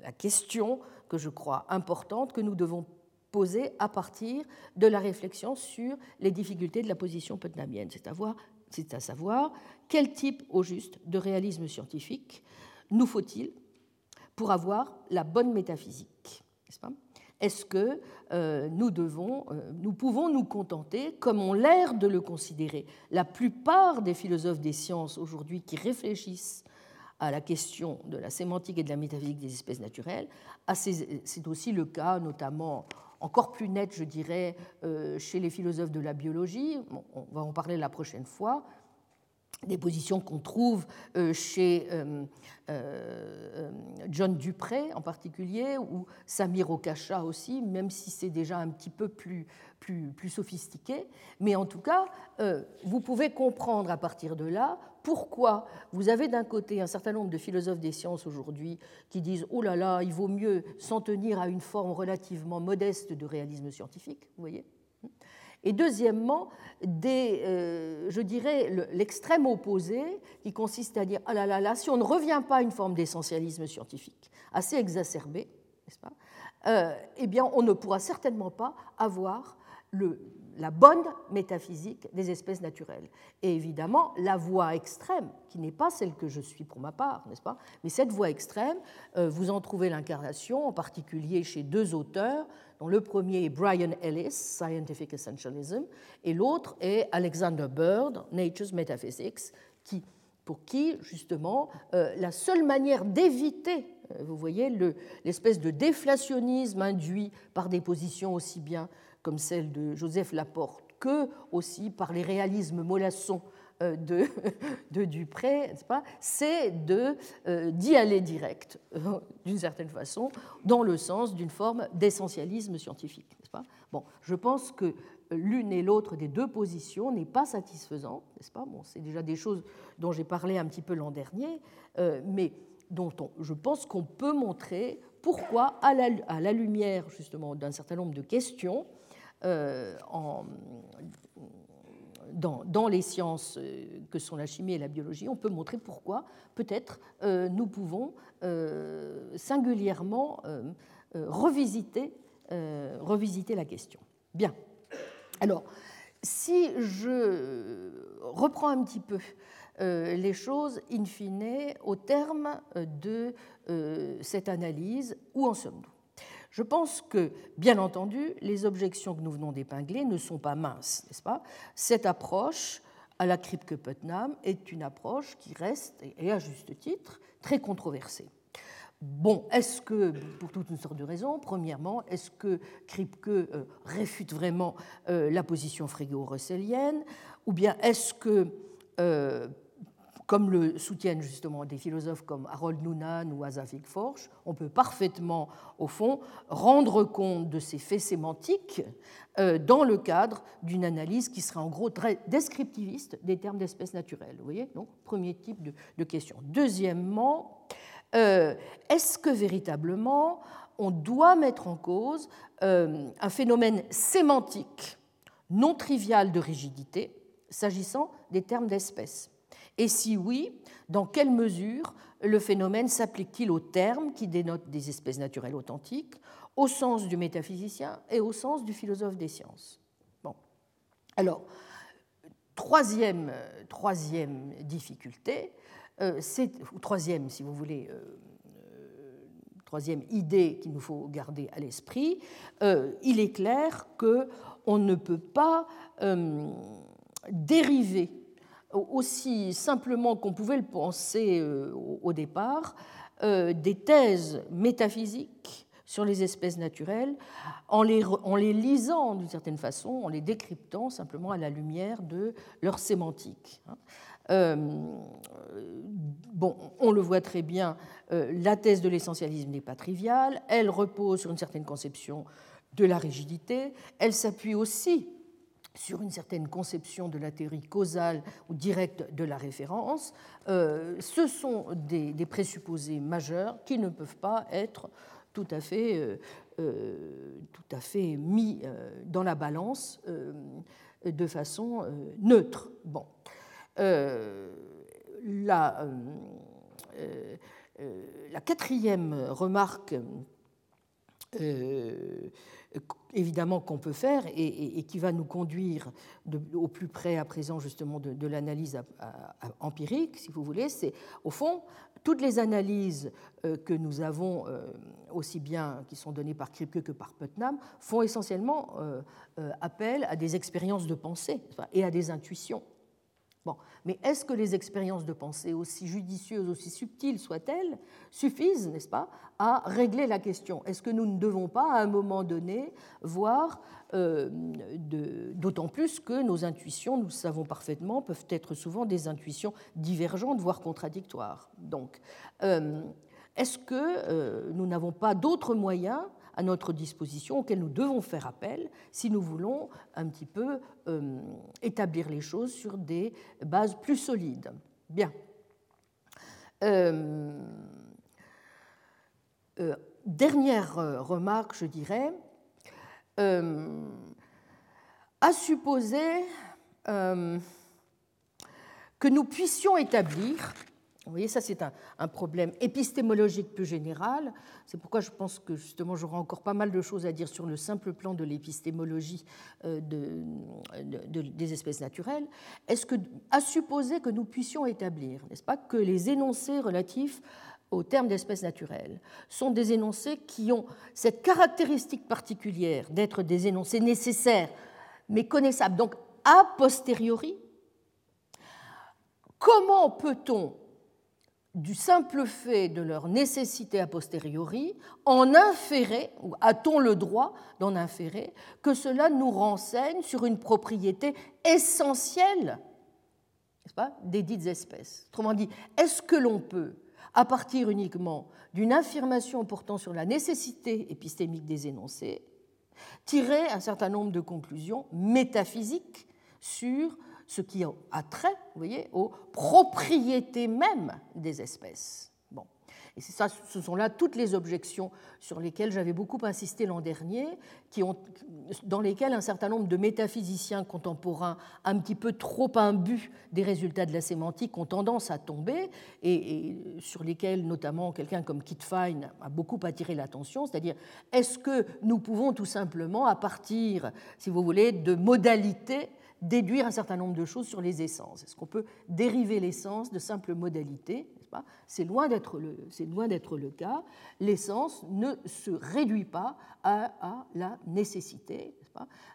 la question que je crois importante que nous devons poser à partir de la réflexion sur les difficultés de la position putnamienne, c'est à, à savoir quel type au juste de réalisme scientifique nous faut-il pour avoir la bonne métaphysique, n'est-ce est-ce que euh, nous, devons, euh, nous pouvons nous contenter, comme on l'air de le considérer La plupart des philosophes des sciences aujourd'hui qui réfléchissent à la question de la sémantique et de la métaphysique des espèces naturelles, c'est aussi le cas notamment encore plus net, je dirais, euh, chez les philosophes de la biologie, on va en parler la prochaine fois, des positions qu'on trouve euh, chez euh, euh, John Dupré en particulier, ou Samir Okacha aussi, même si c'est déjà un petit peu plus, plus, plus sophistiqué. Mais en tout cas, vous pouvez comprendre à partir de là pourquoi vous avez d'un côté un certain nombre de philosophes des sciences aujourd'hui qui disent Oh là là, il vaut mieux s'en tenir à une forme relativement modeste de réalisme scientifique, vous voyez et deuxièmement, euh, je dirais l'extrême opposé qui consiste à dire ah là là là, si on ne revient pas à une forme d'essentialisme scientifique assez exacerbée, n'est-ce pas euh, Eh bien, on ne pourra certainement pas avoir le, la bonne métaphysique des espèces naturelles. Et évidemment, la voie extrême, qui n'est pas celle que je suis pour ma part, n'est-ce pas? Mais cette voie extrême, euh, vous en trouvez l'incarnation, en particulier chez deux auteurs, dont le premier est Brian Ellis, Scientific Essentialism, et l'autre est Alexander Bird, Nature's Metaphysics, qui, pour qui, justement, euh, la seule manière d'éviter, euh, vous voyez, l'espèce de déflationnisme induit par des positions aussi bien comme celle de Joseph Laporte, que aussi par les réalismes mollassons euh, de, Dupré, c'est euh, d'y aller direct, euh, d'une certaine façon, dans le sens d'une forme d'essentialisme scientifique. Pas? Bon, je pense que l'une et l'autre des deux positions n'est pas satisfaisante, n'est-ce pas? Bon, C'est déjà des choses dont j'ai parlé un petit peu l'an dernier, mais dont je pense qu'on peut montrer pourquoi, à la, à la lumière justement d'un certain nombre de questions, euh, dans, les sciences euh, que sont la chimie et la biologie, on peut montrer pourquoi peut-être euh, nous pouvons singulièrement revisiter, revisiter la question. Bien. Alors, si je reprends un petit peu les choses in fine au terme de cette analyse, où en sommes-nous? Je pense que, bien entendu, les objections que nous venons d'épingler ne sont pas minces, n'est-ce pas? Cette approche à la Kripke-Putnam est une approche qui reste, et à juste titre, très controversée. Bon, est-ce que, pour toute une sorte de raisons, premièrement, est-ce que Kripke euh, réfute vraiment euh, la position frégo-russellienne Ou bien est-ce que, euh, comme le soutiennent justement des philosophes comme Harold Noonan ou Asafik Forge, on peut parfaitement, au fond, rendre compte de ces faits sémantiques euh, dans le cadre d'une analyse qui serait en gros très descriptiviste des termes d'espèces naturelles. Vous voyez Donc, premier type de, question. Deuxièmement, euh, est-ce que véritablement on doit mettre en cause euh, un phénomène sémantique non trivial de rigidité s'agissant des termes d'espèce Et si oui, dans quelle mesure le phénomène s'applique-t-il aux termes qui dénotent des espèces naturelles authentiques, au sens du métaphysicien et au sens du philosophe des sciences? Bon. Alors, troisième, difficulté, euh, ou troisième, si vous voulez, euh, troisième idée qu'il nous faut garder à l'esprit, euh, il est clair qu'on ne peut pas euh, dériver aussi simplement qu'on pouvait le penser euh, au départ des thèses métaphysiques sur les espèces naturelles en les, en les lisant d'une certaine façon, en les décryptant simplement à la lumière de leur sémantique. Hein. Euh, bon, on le voit très bien, euh, la thèse de l'essentialisme n'est pas triviale, elle repose sur une certaine conception de la rigidité, elle s'appuie aussi sur une certaine conception de la théorie causale ou directe de la référence. Euh, ce sont des, présupposés majeurs qui ne peuvent pas être tout à fait, à fait mis dans la balance de façon neutre. Euh, euh, euh, la, quatrième remarque évidemment qu'on peut faire et, qui va nous conduire au plus près à présent justement de, l'analyse empirique, si vous voulez, c'est au fond toutes les analyses que nous avons, aussi bien qui sont données par Kripke que par Putnam, font essentiellement appel à des expériences de pensée et à des intuitions. Mais est-ce que les expériences de pensée, aussi judicieuses, aussi subtiles soient-elles, suffisent, n'est-ce pas, à régler la question? Est-ce que nous ne devons pas, à un moment donné, voir, euh, d'autant plus que nos intuitions, nous le savons parfaitement, peuvent être souvent des intuitions divergentes, voire contradictoires? Donc, euh, est-ce que euh, nous n'avons pas d'autres moyens à notre disposition auxquels nous devons faire appel si nous voulons un petit peu euh, établir les choses sur des bases plus solides. Bien. Euh, euh, dernière remarque, je dirais, à supposer que nous puissions établir vous voyez, ça c'est un, problème épistémologique plus général. C'est pourquoi je pense que justement j'aurai encore pas mal de choses à dire sur le simple plan de l'épistémologie euh, des espèces naturelles. Est-ce que, à supposer que nous puissions établir, n'est-ce pas, que les énoncés relatifs aux termes d'espèces naturelles sont des énoncés qui ont cette caractéristique particulière d'être des énoncés nécessaires mais connaissables, donc a posteriori, comment peut-on du simple fait de leur nécessité a posteriori, en inférer, ou a-t-on le droit d'en inférer, que cela nous renseigne sur une propriété essentielle pas, des dites espèces. Autrement dit, est-ce que l'on peut, à partir uniquement d'une affirmation portant sur la nécessité épistémique des énoncés, tirer un certain nombre de conclusions métaphysiques sur ce qui a trait, vous voyez, aux propriétés mêmes des espèces. Bon. Et ça, ce sont là toutes les objections sur lesquelles j'avais beaucoup insisté l'an dernier, dans lesquelles un certain nombre de métaphysiciens contemporains, un petit peu trop imbus des résultats de la sémantique, ont tendance à tomber, et, et sur lesquels notamment quelqu'un comme Kit Fine a beaucoup attiré l'attention, c'est-à-dire est-ce que nous pouvons tout simplement, à partir, si vous voulez, de modalités déduire un certain nombre de choses sur les essences. Est-ce qu'on peut dériver l'essence de simples modalités C'est loin d'être le, cas. L'essence ne se réduit pas à, la nécessité.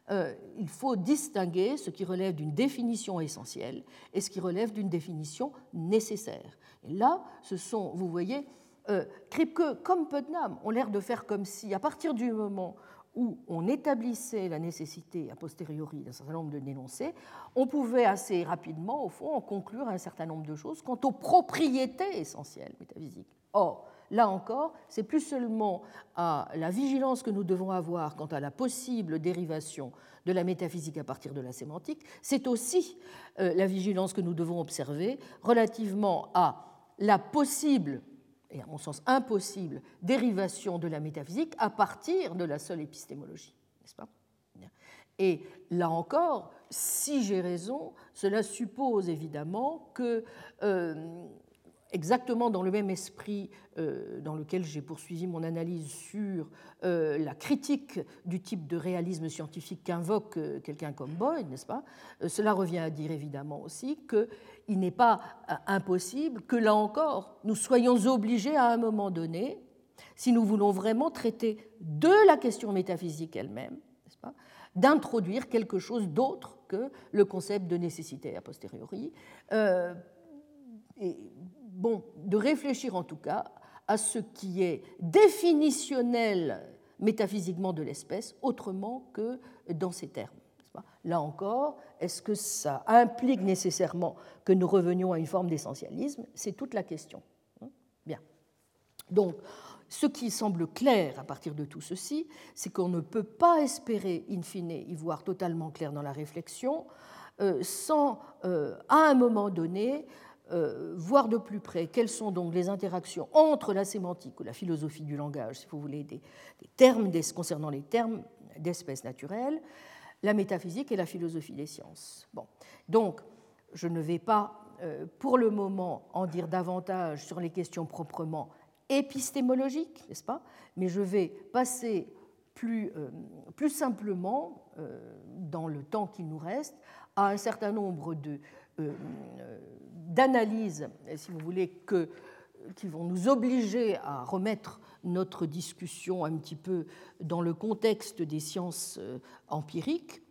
Euh, il faut distinguer ce qui relève d'une définition essentielle et ce qui relève d'une définition nécessaire. Et là, ce sont, vous voyez, euh, Kripke comme Putnam ont l'air de faire comme si, à partir du moment où on établissait la nécessité a posteriori d'un certain nombre de dénoncés, on pouvait assez rapidement, au fond, en conclure un certain nombre de choses quant aux propriétés essentielles métaphysiques. Or, là encore, c'est plus seulement à la vigilance que nous devons avoir quant à la possible dérivation de la métaphysique à partir de la sémantique, c'est aussi euh, la vigilance que nous devons observer relativement à la possible et à mon sens impossible, dérivation de la métaphysique à partir de la seule épistémologie, n'est-ce pas? Et là encore, si j'ai raison, cela suppose évidemment que euh, exactement dans le même esprit euh, dans lequel j'ai poursuivi mon analyse sur euh, la critique du type de réalisme scientifique qu'invoque quelqu'un comme Boyd, n'est-ce pas? Cela revient à dire évidemment aussi qu'il n'est pas impossible que là encore nous soyons obligés à un moment donné, si nous voulons vraiment traiter de la question métaphysique elle-même, d'introduire quelque chose d'autre que le concept de nécessité a posteriori. et bon, de réfléchir en tout cas à ce qui est définitionnel métaphysiquement de l'espèce autrement que dans ces termes. Là encore, est-ce que ça implique nécessairement que nous revenions à une forme d'essentialisme? C'est toute la question. Hein? Bien. Donc, ce qui semble clair à partir de tout ceci, c'est qu'on ne peut pas espérer, in fine, y voir totalement clair dans la réflexion, euh, sans, euh, à un moment donné, euh, voir de plus près quelles sont donc les interactions entre la sémantique ou la philosophie du langage, si vous voulez, des, termes concernant les termes d'espèces naturelles, la métaphysique et la philosophie des sciences. Bon. Donc, je ne vais pas, euh, pour le moment, en dire davantage sur les questions proprement épistémologiques, n'est-ce pas Mais je vais passer plus, euh, plus simplement, dans le temps qui nous reste, à un certain nombre de d'analyse, si vous voulez, que, qui vont nous obliger à remettre notre discussion un petit peu dans le contexte des sciences euh, empiriques,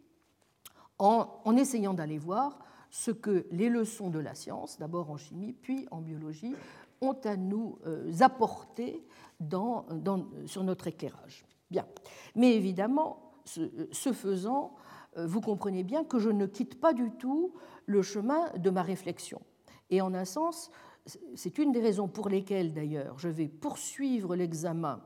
en, essayant d'aller voir ce que les leçons de la science, d'abord en chimie, puis en biologie, ont à nous euh, apporter sur notre éclairage. Bien. Mais évidemment, ce, ce faisant, euh, vous comprenez bien que je ne quitte pas du tout le chemin de ma réflexion. Et en un sens, c'est une des raisons pour lesquelles d'ailleurs je vais poursuivre l'examen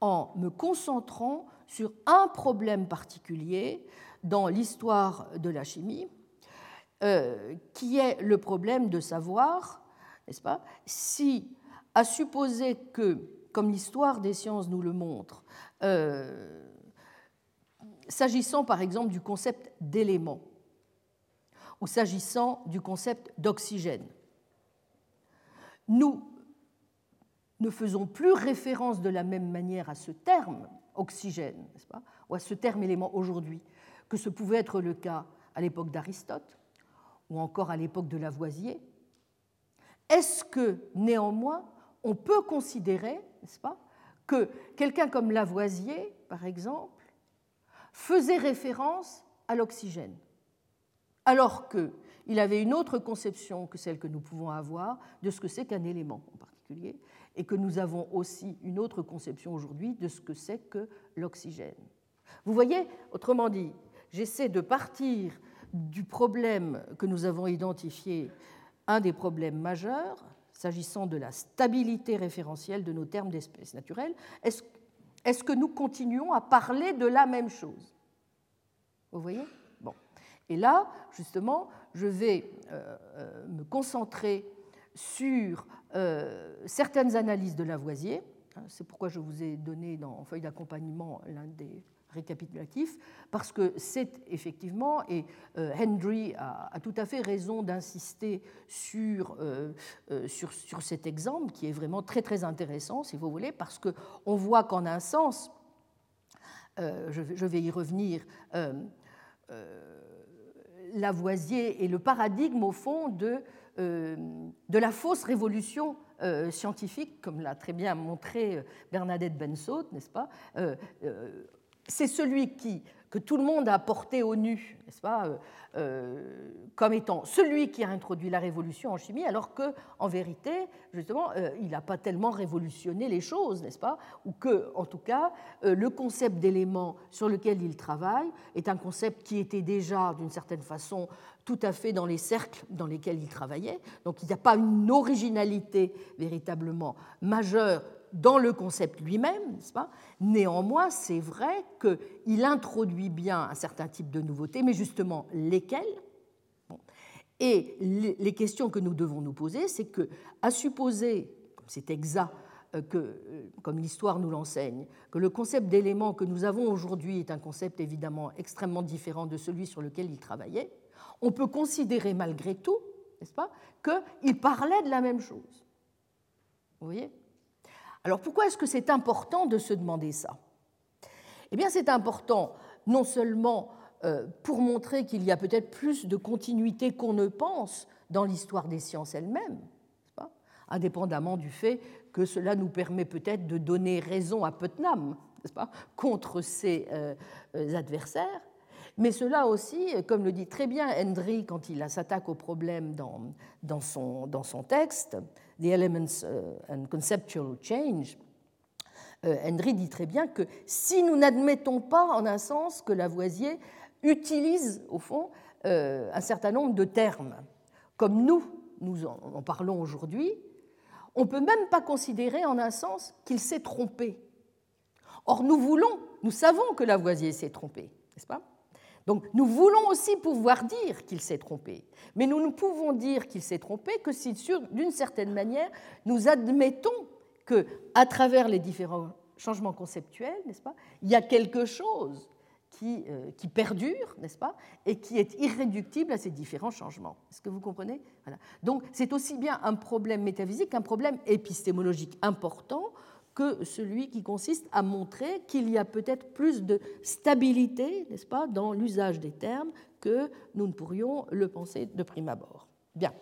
en me concentrant sur un problème particulier dans l'histoire de la chimie, euh, qui est le problème de savoir, n'est-ce pas, si, à supposer que, comme l'histoire des sciences nous le montre, euh, s'agissant par exemple du concept d'élément, ou s'agissant du concept d'oxygène. Nous ne faisons plus référence de la même manière à ce terme oxygène, n'est-ce pas, ou à ce terme élément aujourd'hui, que ce pouvait être le cas à l'époque d'Aristote ou encore à l'époque de Lavoisier. Est-ce que néanmoins on peut considérer, n'est-ce pas, que quelqu'un comme Lavoisier, par exemple, faisait référence à l'oxygène alors qu'il avait une autre conception que celle que nous pouvons avoir de ce que c'est qu'un élément en particulier, et que nous avons aussi une autre conception aujourd'hui de ce que c'est que l'oxygène. Vous voyez, autrement dit, j'essaie de partir du problème que nous avons identifié, un des problèmes majeurs, s'agissant de la stabilité référentielle de nos termes d'espèces naturelles. Est-ce que nous continuons à parler de la même chose? Vous voyez? Et là, justement, je vais euh, euh, me concentrer sur euh, certaines analyses de Lavoisier. Hein, c'est pourquoi je vous ai donné dans feuille d'accompagnement l'un des récapitulatifs, parce que c'est effectivement, et Henry a, tout à fait raison d'insister sur, sur, cet exemple qui est vraiment très très intéressant, si vous voulez, parce qu'on voit qu'en un sens, je, vais y revenir, Lavoisier est le paradigme, au fond, de, euh, la fausse révolution euh, scientifique, comme l'a très bien montré euh, Bernadette Bensaut, n'est-ce pas? C'est celui qui, que tout le monde a porté au nu, n'est-ce pas, comme étant celui qui a introduit la révolution en chimie, alors que, en vérité, justement, il n'a pas tellement révolutionné les choses, n'est-ce pas Ou que, en tout cas, le concept d'élément sur lequel il travaille est un concept qui était déjà, d'une certaine façon, tout à fait dans les cercles dans lesquels il travaillait. Donc, il n'y a pas une originalité véritablement majeure dans le concept lui-même, n'est-ce pas? Néanmoins, c'est vrai qu'il introduit bien un certain type de nouveautés, mais justement lesquelles? Et les questions que nous devons nous poser, c'est que, à supposer, c'est exact que, comme l'histoire nous l'enseigne, que le concept d'élément que nous avons aujourd'hui est un concept évidemment extrêmement différent de celui sur lequel il travaillait, on peut considérer malgré tout, n'est-ce pas, qu'il parlait de la même chose. Vous voyez? Alors pourquoi est-ce que c'est important de se demander ça? Eh bien c'est important non seulement euh, pour montrer qu'il y a peut-être plus de continuité qu'on ne pense dans l'histoire des sciences elles-mêmes, indépendamment du fait que cela nous permet peut-être de donner raison à Putnam pas, contre ses euh, adversaires, mais cela aussi, comme le dit très bien Hendry quand il s'attaque au problème dans, dans, son, dans son texte, The Elements euh, and Conceptual Change, euh, Hendry dit très bien que si nous n'admettons pas, en un sens, que Lavoisier utilise, au fond, euh, un certain nombre de termes, comme nous, nous en parlons aujourd'hui, on ne peut même pas considérer, en un sens, qu'il s'est trompé. Or, nous voulons, nous savons que Lavoisier s'est trompé, n'est-ce pas? Donc nous voulons aussi pouvoir dire qu'il s'est trompé, mais nous ne pouvons dire qu'il s'est trompé que si, d'une certaine manière, nous admettons que, à travers les différents changements conceptuels, n'est-ce pas, il y a quelque chose qui, euh, perdure, n'est-ce pas, et qui est irréductible à ces différents changements. Est-ce que vous comprenez? Donc c'est aussi bien un problème métaphysique qu'un problème épistémologique important que celui qui consiste à montrer qu'il y a peut-être plus de stabilité, n'est-ce pas, dans l'usage des termes que nous ne pourrions le penser de prime abord. Bien.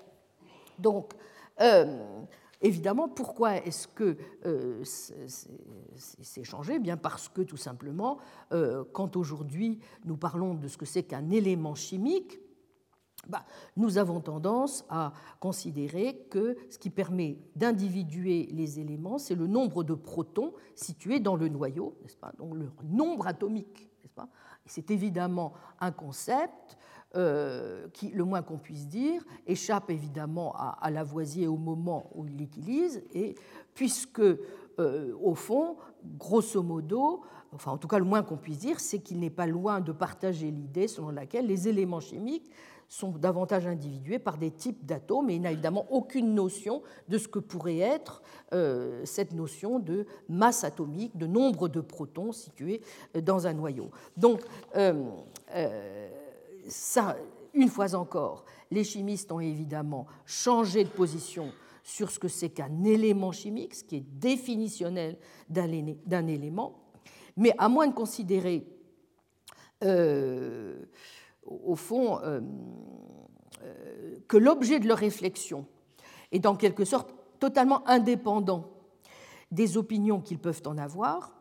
Donc, euh, évidemment, pourquoi est-ce que euh, c'est changé? Bien parce que tout simplement, euh, quand aujourd'hui nous parlons de ce que c'est qu'un élément chimique, bah, nous avons tendance à considérer que ce qui permet d'individuer les éléments, c'est le nombre de protons situés dans le noyau, n'est-ce pas Donc le nombre atomique, n'est-ce pas. C'est évidemment un concept euh, qui, le moins qu'on puisse dire, échappe évidemment à, Lavoisier au moment où il l'utilise, et puisque, euh, au fond, grosso modo, enfin en tout cas le moins qu'on puisse dire, c'est qu'il n'est pas loin de partager l'idée selon laquelle les éléments chimiques sont davantage individués par des types d'atomes et il n'a évidemment aucune notion de ce que pourrait être euh, cette notion de masse atomique, de nombre de protons situés euh, dans un noyau. Donc, euh, ça, une fois encore, les chimistes ont évidemment changé de position sur ce que c'est qu'un élément chimique, ce qui est définitionnel d'un élément, mais à moins de considérer au fond, euh, euh, que l'objet de leur réflexion est en quelque sorte totalement indépendant des opinions qu'ils peuvent en avoir,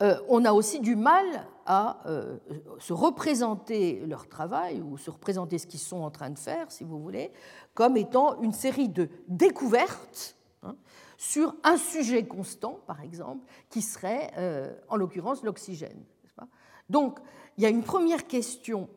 euh, on a aussi du mal à se représenter leur travail ou se représenter ce qu'ils sont en train de faire, si vous voulez, comme étant une série de découvertes hein, sur un sujet constant, par exemple, qui serait, en l'occurrence, l'oxygène. Donc, il y a une première question,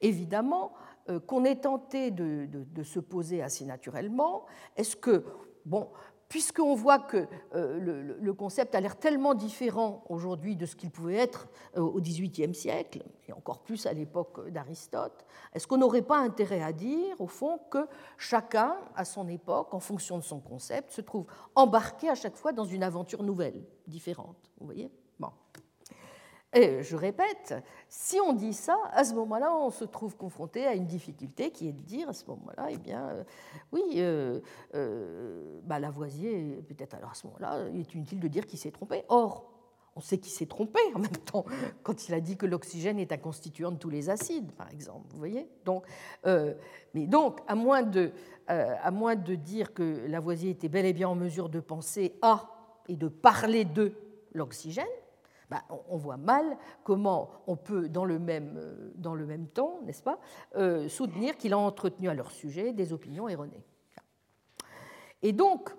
évidemment, euh, qu'on est tenté de, se poser assez naturellement. Est-ce que, bon, puisqu'on voit que euh, le, concept a l'air tellement différent aujourd'hui de ce qu'il pouvait être euh, au XVIIIe siècle, et encore plus à l'époque d'Aristote, est-ce qu'on n'aurait pas intérêt à dire, au fond, que chacun, à son époque, en fonction de son concept, se trouve embarqué à chaque fois dans une aventure nouvelle, différente Vous voyez? Et je répète, si on dit ça, à ce moment-là, on se trouve confronté à une difficulté qui est de dire à ce moment-là, eh bien, euh, oui, euh, euh, bah, Lavoisier, peut-être alors à ce moment-là, il est inutile de dire qu'il s'est trompé. Or, on sait qu'il s'est trompé en même temps quand il a dit que l'oxygène est un constituant de tous les acides, par exemple. Vous voyez donc, Mais donc, moins, de, à moins de dire que Lavoisier était bel et bien en mesure de penser à et de parler de l'oxygène, bah, on voit mal comment on peut, dans le même, euh, dans le même temps, n'est-ce pas, euh, soutenir qu'il a entretenu à leur sujet des opinions erronées. Et donc,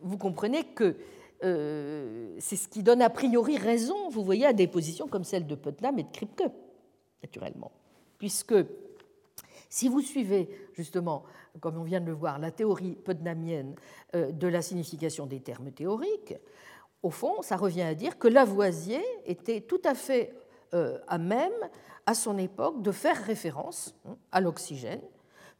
vous comprenez que euh, c'est ce qui donne a priori raison, vous voyez, à des positions comme celle de Putnam et de Kripke, naturellement. Puisque si vous suivez justement, comme on vient de le voir, la théorie putnamienne de la signification des termes théoriques, au fond, ça revient à dire que Lavoisier était tout à fait euh, à même, à son époque, de faire référence hein, à l'oxygène,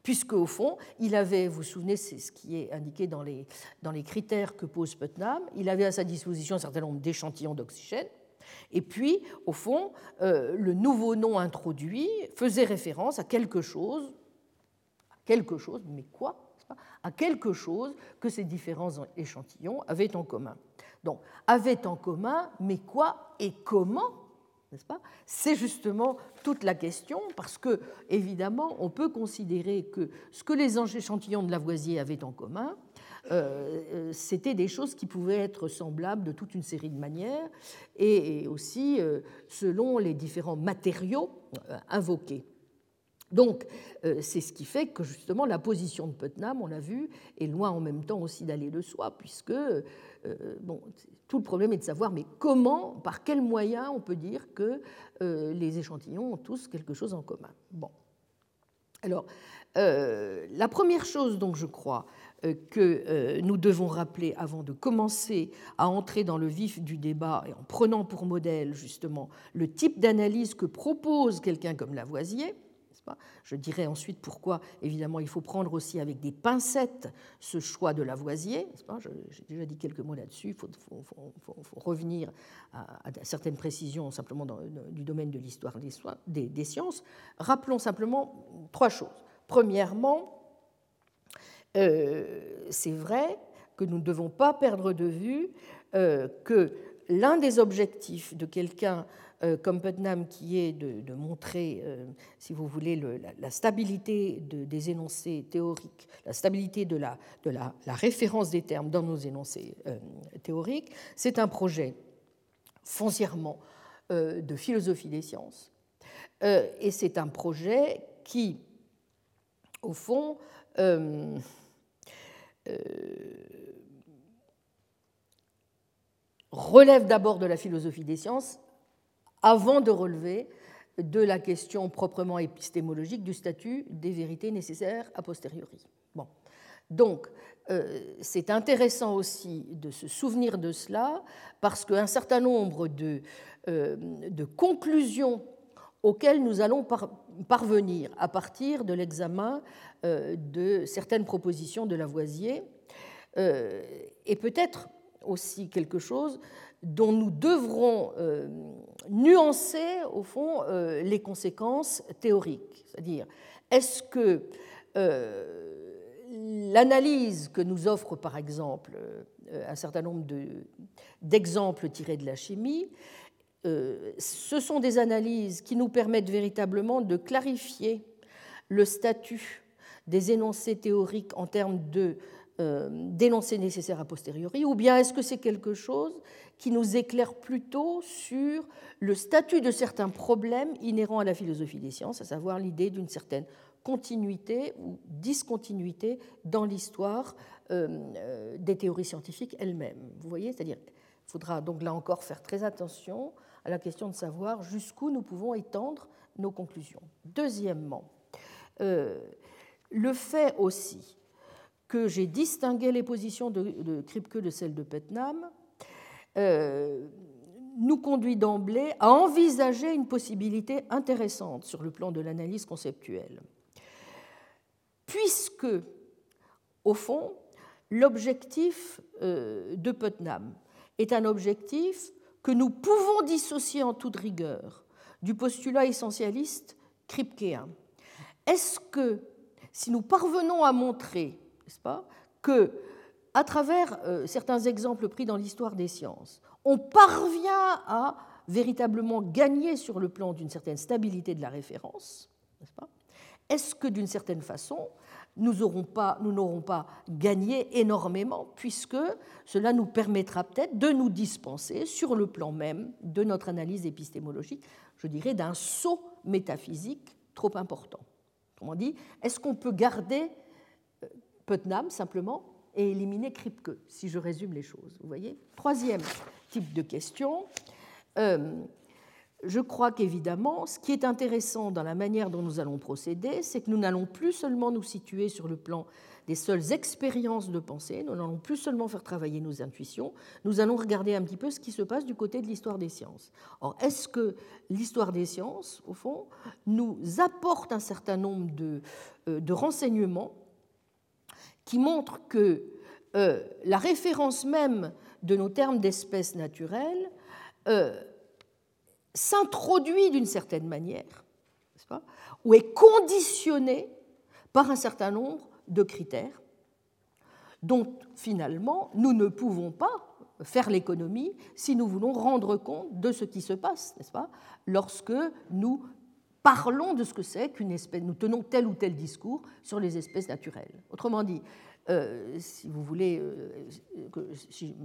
puisque au fond, il avait, vous vous souvenez, c'est ce qui est indiqué dans les, dans les critères que pose Putnam, il avait à sa disposition un certain nombre d'échantillons d'oxygène, et puis, au fond, euh, le nouveau nom introduit faisait référence à quelque chose, à quelque chose, mais quoi À quelque chose que ces différents échantillons avaient en commun. Donc, avaient en commun, mais quoi et comment n'est-ce pas? C'est justement toute la question, parce que, évidemment, on peut considérer que ce que les échantillons de Lavoisier avaient en commun, euh, euh, c'était des choses qui pouvaient être semblables de toute une série de manières, et aussi euh, selon les différents matériaux invoqués. Donc, c'est ce qui fait que justement la position de Putnam, on l'a vu, est loin en même temps aussi d'aller de soi, puisque bon, tout le problème est de savoir, mais comment, par quels moyens on peut dire que les échantillons ont tous quelque chose en commun. Bon. Alors, la première chose, donc, je crois, euh, que euh, nous devons rappeler avant de commencer à entrer dans le vif du débat et en prenant pour modèle justement le type d'analyse que propose quelqu'un comme Lavoisier. Je dirais ensuite pourquoi, évidemment, il faut prendre aussi avec des pincettes ce choix de Lavoisier. J'ai déjà dit quelques mots là-dessus. Il faut, revenir à, certaines précisions simplement du domaine de l'histoire des, sciences. Rappelons simplement trois choses. Premièrement, euh, c'est vrai que nous ne devons pas perdre de vue euh, que l'un des objectifs de quelqu'un comme Putnam, qui est de, montrer, si vous voulez, la, stabilité des énoncés théoriques, la stabilité de, la, référence des termes dans nos énoncés théoriques, c'est un projet foncièrement de philosophie des sciences. et c'est un projet qui, au fond, euh, relève d'abord de la philosophie des sciences avant de relever de la question proprement épistémologique du statut des vérités nécessaires a posteriori. Bon. Donc, euh, c'est intéressant aussi de se souvenir de cela parce qu'un certain nombre de, euh, conclusions auxquelles nous allons parvenir à partir de l'examen euh, de certaines propositions de Lavoisier, et peut-être aussi quelque chose dont nous devrons euh, nuancer, au fond, les conséquences théoriques. C'est-à-dire, est-ce que l'analyse que nous offre, par exemple, un certain nombre d'exemples tirés de la chimie, ce sont des analyses qui nous permettent véritablement de clarifier le statut des énoncés théoriques en termes de euh, d'énoncés nécessaires a posteriori, ou bien est-ce que c'est quelque chose qui nous éclaire plutôt sur le statut de certains problèmes inhérents à la philosophie des sciences, à savoir l'idée d'une certaine continuité ou discontinuité dans l'histoire euh, euh, des théories scientifiques elles-mêmes. Vous voyez, c'est-à-dire, il faudra donc là encore faire très attention à la question de savoir jusqu'où nous pouvons étendre nos conclusions. Deuxièmement, le fait aussi que j'ai distingué les positions de, Kripke de celles de Putnam euh, nous conduit d'emblée à envisager une possibilité intéressante sur le plan de l'analyse conceptuelle. Puisque, au fond, l'objectif euh, de Putnam est un objectif que nous pouvons dissocier en toute rigueur du postulat essentialiste kripkean. Est-ce que si nous parvenons à montrer, n'est-ce pas, que à travers euh, certains exemples pris dans l'histoire des sciences, on parvient à véritablement gagner sur le plan d'une certaine stabilité de la référence, n'est-ce pas? Est-ce que d'une certaine façon, nous n'aurons pas, gagné énormément, puisque cela nous permettra peut-être de nous dispenser, sur le plan même de notre analyse épistémologique, je dirais, d'un saut métaphysique trop important. Autrement dit, est-ce qu'on peut garder Putnam simplement et éliminer Kripke, si je résume les choses Vous voyez Troisième type de question. Euh, je crois qu'évidemment, ce qui est intéressant dans la manière dont nous allons procéder, c'est que nous n'allons plus seulement nous situer sur le plan des seules expériences de pensée, nous n'allons plus seulement faire travailler nos intuitions, nous allons regarder un petit peu ce qui se passe du côté de l'histoire des sciences. Or, est-ce que l'histoire des sciences, au fond, nous apporte un certain nombre de, euh, renseignements qui montrent que euh, la référence même de nos termes d'espèces naturelles euh, s'introduit d'une certaine manière, ou est conditionnée par un certain nombre de critères dont finalement nous ne pouvons pas faire l'économie si nous voulons rendre compte de ce qui se passe, n'est-ce pas, lorsque nous parlons de ce que c'est qu'une espèce, nous tenons tel ou tel discours sur les espèces naturelles. Autrement dit, euh, si vous voulez, euh,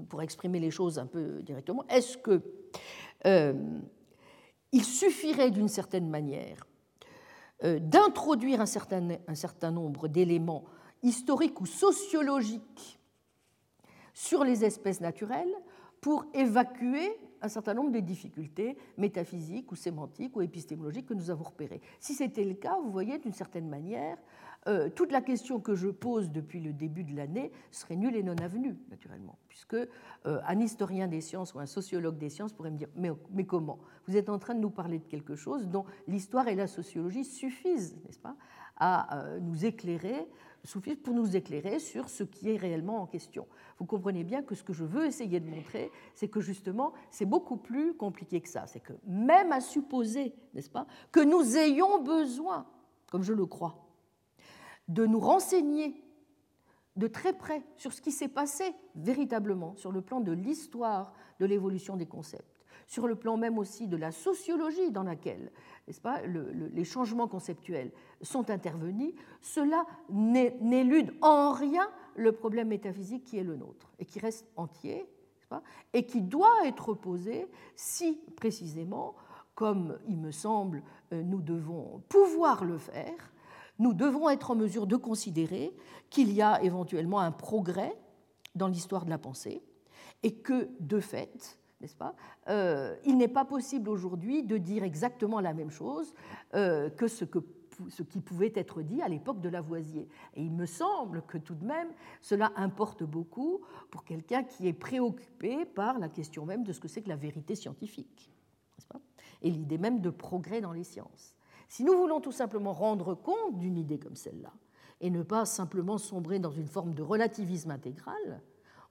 pour exprimer les choses un peu directement, est-ce que euh, il suffirait d'une certaine manière d'introduire un certain nombre d'éléments historiques ou sociologiques sur les espèces naturelles pour évacuer un certain nombre de difficultés métaphysiques ou sémantiques ou épistémologiques que nous avons repérées. Si c'était le cas, vous voyez, d'une certaine manière, euh, toute la question que je pose depuis le début de l'année serait nulle et non avenue, naturellement, puisque euh, un historien des sciences ou un sociologue des sciences pourrait me dire mais, comment? Vous êtes en train de nous parler de quelque chose dont l'histoire et la sociologie suffisent, n'est-ce pas, à euh, nous éclairer suffisent pour nous éclairer sur ce qui est réellement en question. Vous comprenez bien que ce que je veux essayer de montrer, c'est que justement, c'est beaucoup plus compliqué que ça. C'est que même à supposer, n'est-ce pas, que nous ayons besoin, comme je le crois, de nous renseigner de très près sur ce qui s'est passé véritablement sur le plan de l'histoire de l'évolution des concepts, sur le plan même aussi de la sociologie dans laquelle n'est-ce pas, les changements conceptuels sont intervenus, cela n'élude en rien le problème métaphysique qui est le nôtre et qui reste entier et qui doit être posé si précisément, comme il me semble, euh, nous devons pouvoir le faire, nous devons être en mesure de considérer qu'il y a éventuellement un progrès dans l'histoire de la pensée et que, de fait, n'est-ce pas, euh, il n'est pas possible aujourd'hui de dire exactement la même chose euh, que ce que ce qui pouvait être dit à l'époque de Lavoisier. Et il me semble que tout de même, cela importe beaucoup pour quelqu'un qui est préoccupé par la question même de ce que c'est que la vérité scientifique, et l'idée même de progrès dans les sciences. Si nous voulons tout simplement rendre compte d'une idée comme celle-là, et ne pas simplement sombrer dans une forme de relativisme intégral,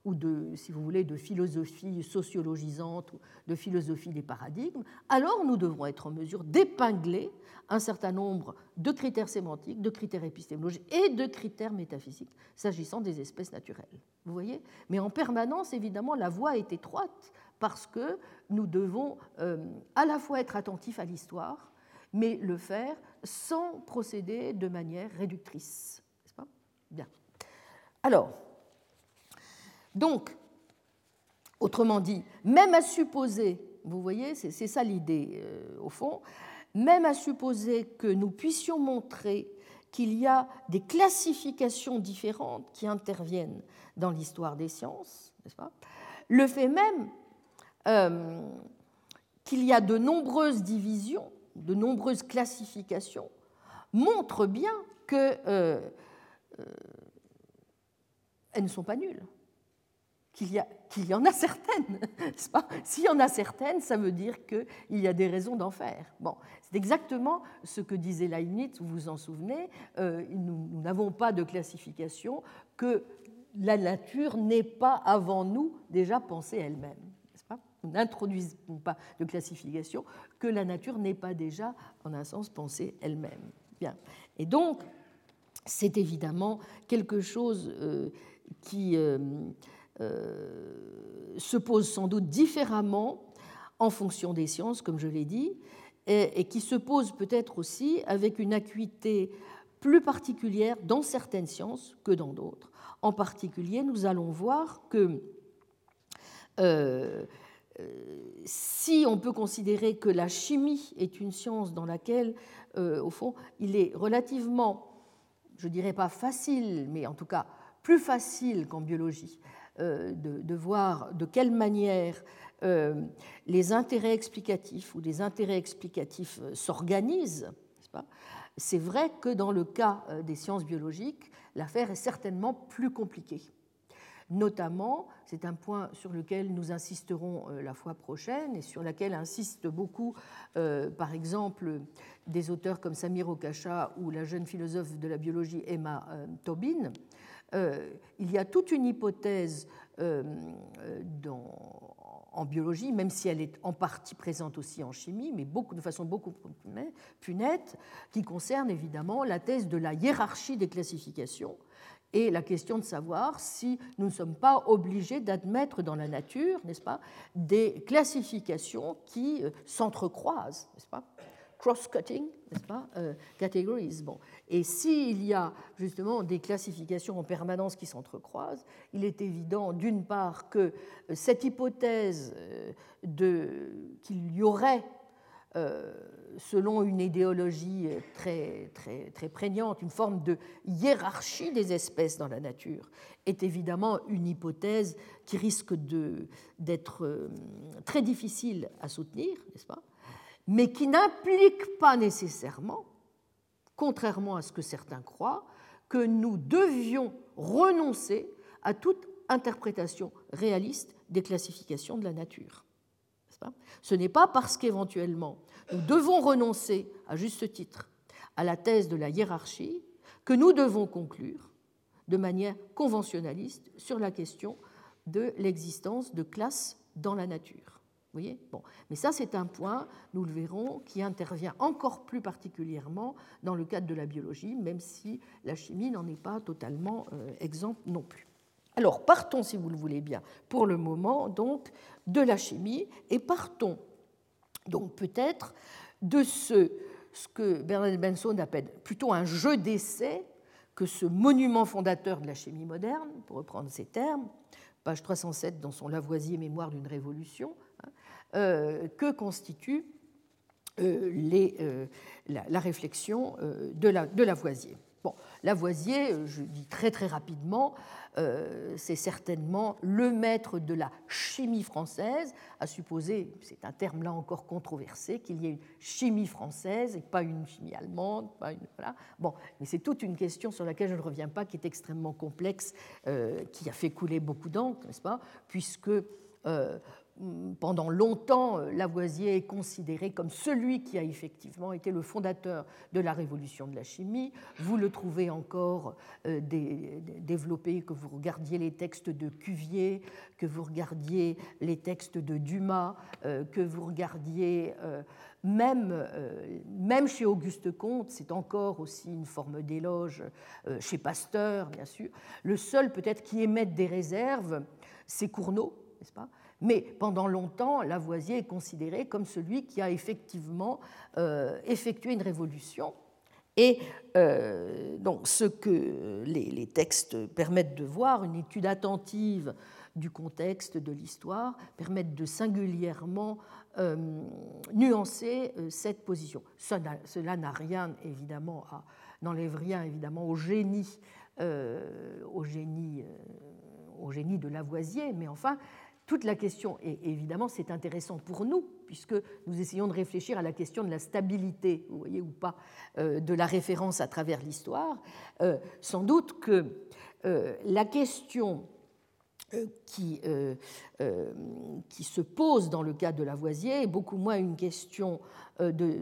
ou de, si vous voulez, de philosophie sociologisante de philosophie des paradigmes, alors nous devrons être en mesure d'épingler un certain nombre de critères sémantiques, de critères épistémologiques et de critères métaphysiques s'agissant des espèces naturelles. Vous voyez? Mais en permanence, évidemment, la voie est étroite parce que nous devons euh, à la fois être attentifs à l'histoire, mais le faire sans procéder de manière réductrice. N'est-ce pas? Bien. Alors, donc, autrement dit, même à supposer, vous voyez, c'est ça l'idée euh, au fond, même à supposer que nous puissions montrer qu'il y a des classifications différentes qui interviennent dans l'histoire des sciences, n'est-ce pas? Le fait même euh, qu'il y a de nombreuses divisions de nombreuses classifications montrent bien que euh, ne sont pas nulles, qu'il y, en a certaines. S'il y en a certaines, ça veut dire qu'il y a des raisons d'en faire. Bon, c'est exactement ce que disait Leibniz, vous vous en souvenez. Euh, nous n'avons pas de classification que la nature n'ait pas avant nous déjà pensé elle-même. Nous n'introduisons pas de classification que la nature n'est pas déjà, en un sens, pensée elle-même. Bien. Et donc, c'est évidemment quelque chose euh, qui euh, se pose sans doute différemment en fonction des sciences, comme je l'ai dit, et, qui se pose peut-être aussi avec une acuité plus particulière dans certaines sciences que dans d'autres. En particulier, nous allons voir que si on peut considérer que la chimie est une science dans laquelle, euh, au fond, il est relativement, je dirais pas facile, mais en tout cas plus facile qu'en biologie, de, voir de quelle manière les intérêts explicatifs ou les intérêts explicatifs s'organisent. C'est vrai que dans le cas des sciences biologiques, l'affaire est certainement plus compliquée. Notamment, c'est un point sur lequel nous insisterons euh, la fois prochaine et sur lequel insistent beaucoup, euh, par exemple, des auteurs comme Samir Okacha ou la jeune philosophe de la biologie Emma euh, Tobin. Il y a toute une hypothèse en biologie, même si elle est en partie présente aussi en chimie, mais de façon beaucoup plus nette, qui concerne évidemment la thèse de la hiérarchie des classifications et la question de savoir si nous ne sommes pas obligés d'admettre dans la nature, n'est-ce pas, des classifications qui euh, s'entrecroisent, n'est-ce pas cross-cutting, n'est-ce pas, euh, categories. Bon. Et s'il y a justement des classifications en permanence qui s'entrecroisent, il est évident d'une part que euh, cette hypothèse qu'il y aurait euh, selon une idéologie très, très, très prégnante, une forme de hiérarchie des espèces dans la nature, est évidemment une hypothèse qui risque d'être euh, très difficile à soutenir, n'est-ce pas mais qui n'implique pas nécessairement, contrairement à ce que certains croient, que nous devions renoncer à toute interprétation réaliste des classifications de la nature. Ce n'est pas parce qu'éventuellement nous devons renoncer, à juste titre, à la thèse de la hiérarchie que nous devons conclure de manière conventionnaliste sur la question de l'existence de classes dans la nature. Voyez? Bon. Mais ça, c'est un point, nous le verrons, qui intervient encore plus particulièrement dans le cadre de la biologie, même si la chimie n'en est pas totalement euh, exemple non plus. Alors, partons, si vous le voulez bien, pour le moment, donc, de la chimie, et partons donc peut-être de ce, ce que Bernard Benson appelle plutôt un jeu d'essai que ce monument fondateur de la chimie moderne, pour reprendre ces termes, page 307 dans son Lavoisier Mémoire d'une révolution, que constitue euh, euh, la, réflexion de, la, de Lavoisier. Bon, Lavoisier, je dis très très rapidement, euh, c'est certainement le maître de la chimie française, à supposer, c'est un terme là encore controversé, qu'il y ait une chimie française et pas une chimie allemande. Pas une, voilà. Bon, mais c'est toute une question sur laquelle je ne reviens pas, qui est extrêmement complexe, euh, qui a fait couler beaucoup d'encre, n'est-ce pas? Puisque euh, pendant longtemps, euh, Lavoisier est considéré comme celui qui a effectivement été le fondateur de la révolution de la chimie. Vous le trouvez encore euh, développé, que vous regardiez les textes de Cuvier, que vous regardiez les textes de Dumas, euh, que vous regardiez même, même chez Auguste Comte, c'est encore aussi une forme d'éloge, chez Pasteur, bien sûr. Le seul peut-être qui émet des réserves, c'est Cournot, n'est-ce pas? Mais pendant longtemps, Lavoisier est considéré comme celui qui a effectivement euh, effectué une révolution. Et euh, donc, ce que les, textes permettent de voir, une étude attentive du contexte, de l'histoire, permettent de singulièrement euh, nuancer cette position. Cela n'a rien, évidemment, n'enlève rien, évidemment, au génie, au génie, au génie de Lavoisier, mais enfin, toute la question, et évidemment c'est intéressant pour nous, puisque nous essayons de réfléchir à la question de la stabilité, vous voyez ou pas, euh, de la référence à travers l'histoire, euh, sans doute que euh, la question qui, qui se pose dans le cas de Lavoisier est beaucoup moins une question de...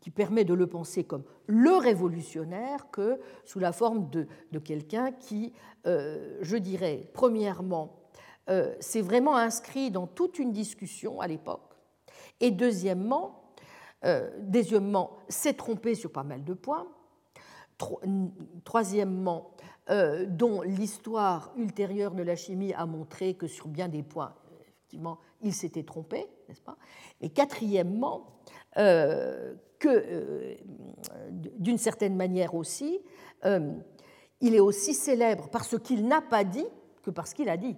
qui, permet de le penser comme le révolutionnaire que sous la forme de, de quelqu'un qui, euh, je dirais, premièrement, euh, s'est vraiment inscrit dans toute une discussion à l'époque, et deuxièmement, euh, deuxièmement s'est trompé sur pas mal de points, troisièmement, dont l'histoire ultérieure de la chimie a montré que sur bien des points, effectivement, il s'était trompé, n'est-ce pas? Et quatrièmement, euh, que, euh, d'une certaine manière aussi, euh, il est aussi célèbre par ce qu'il n'a pas dit que parce qu'il a dit.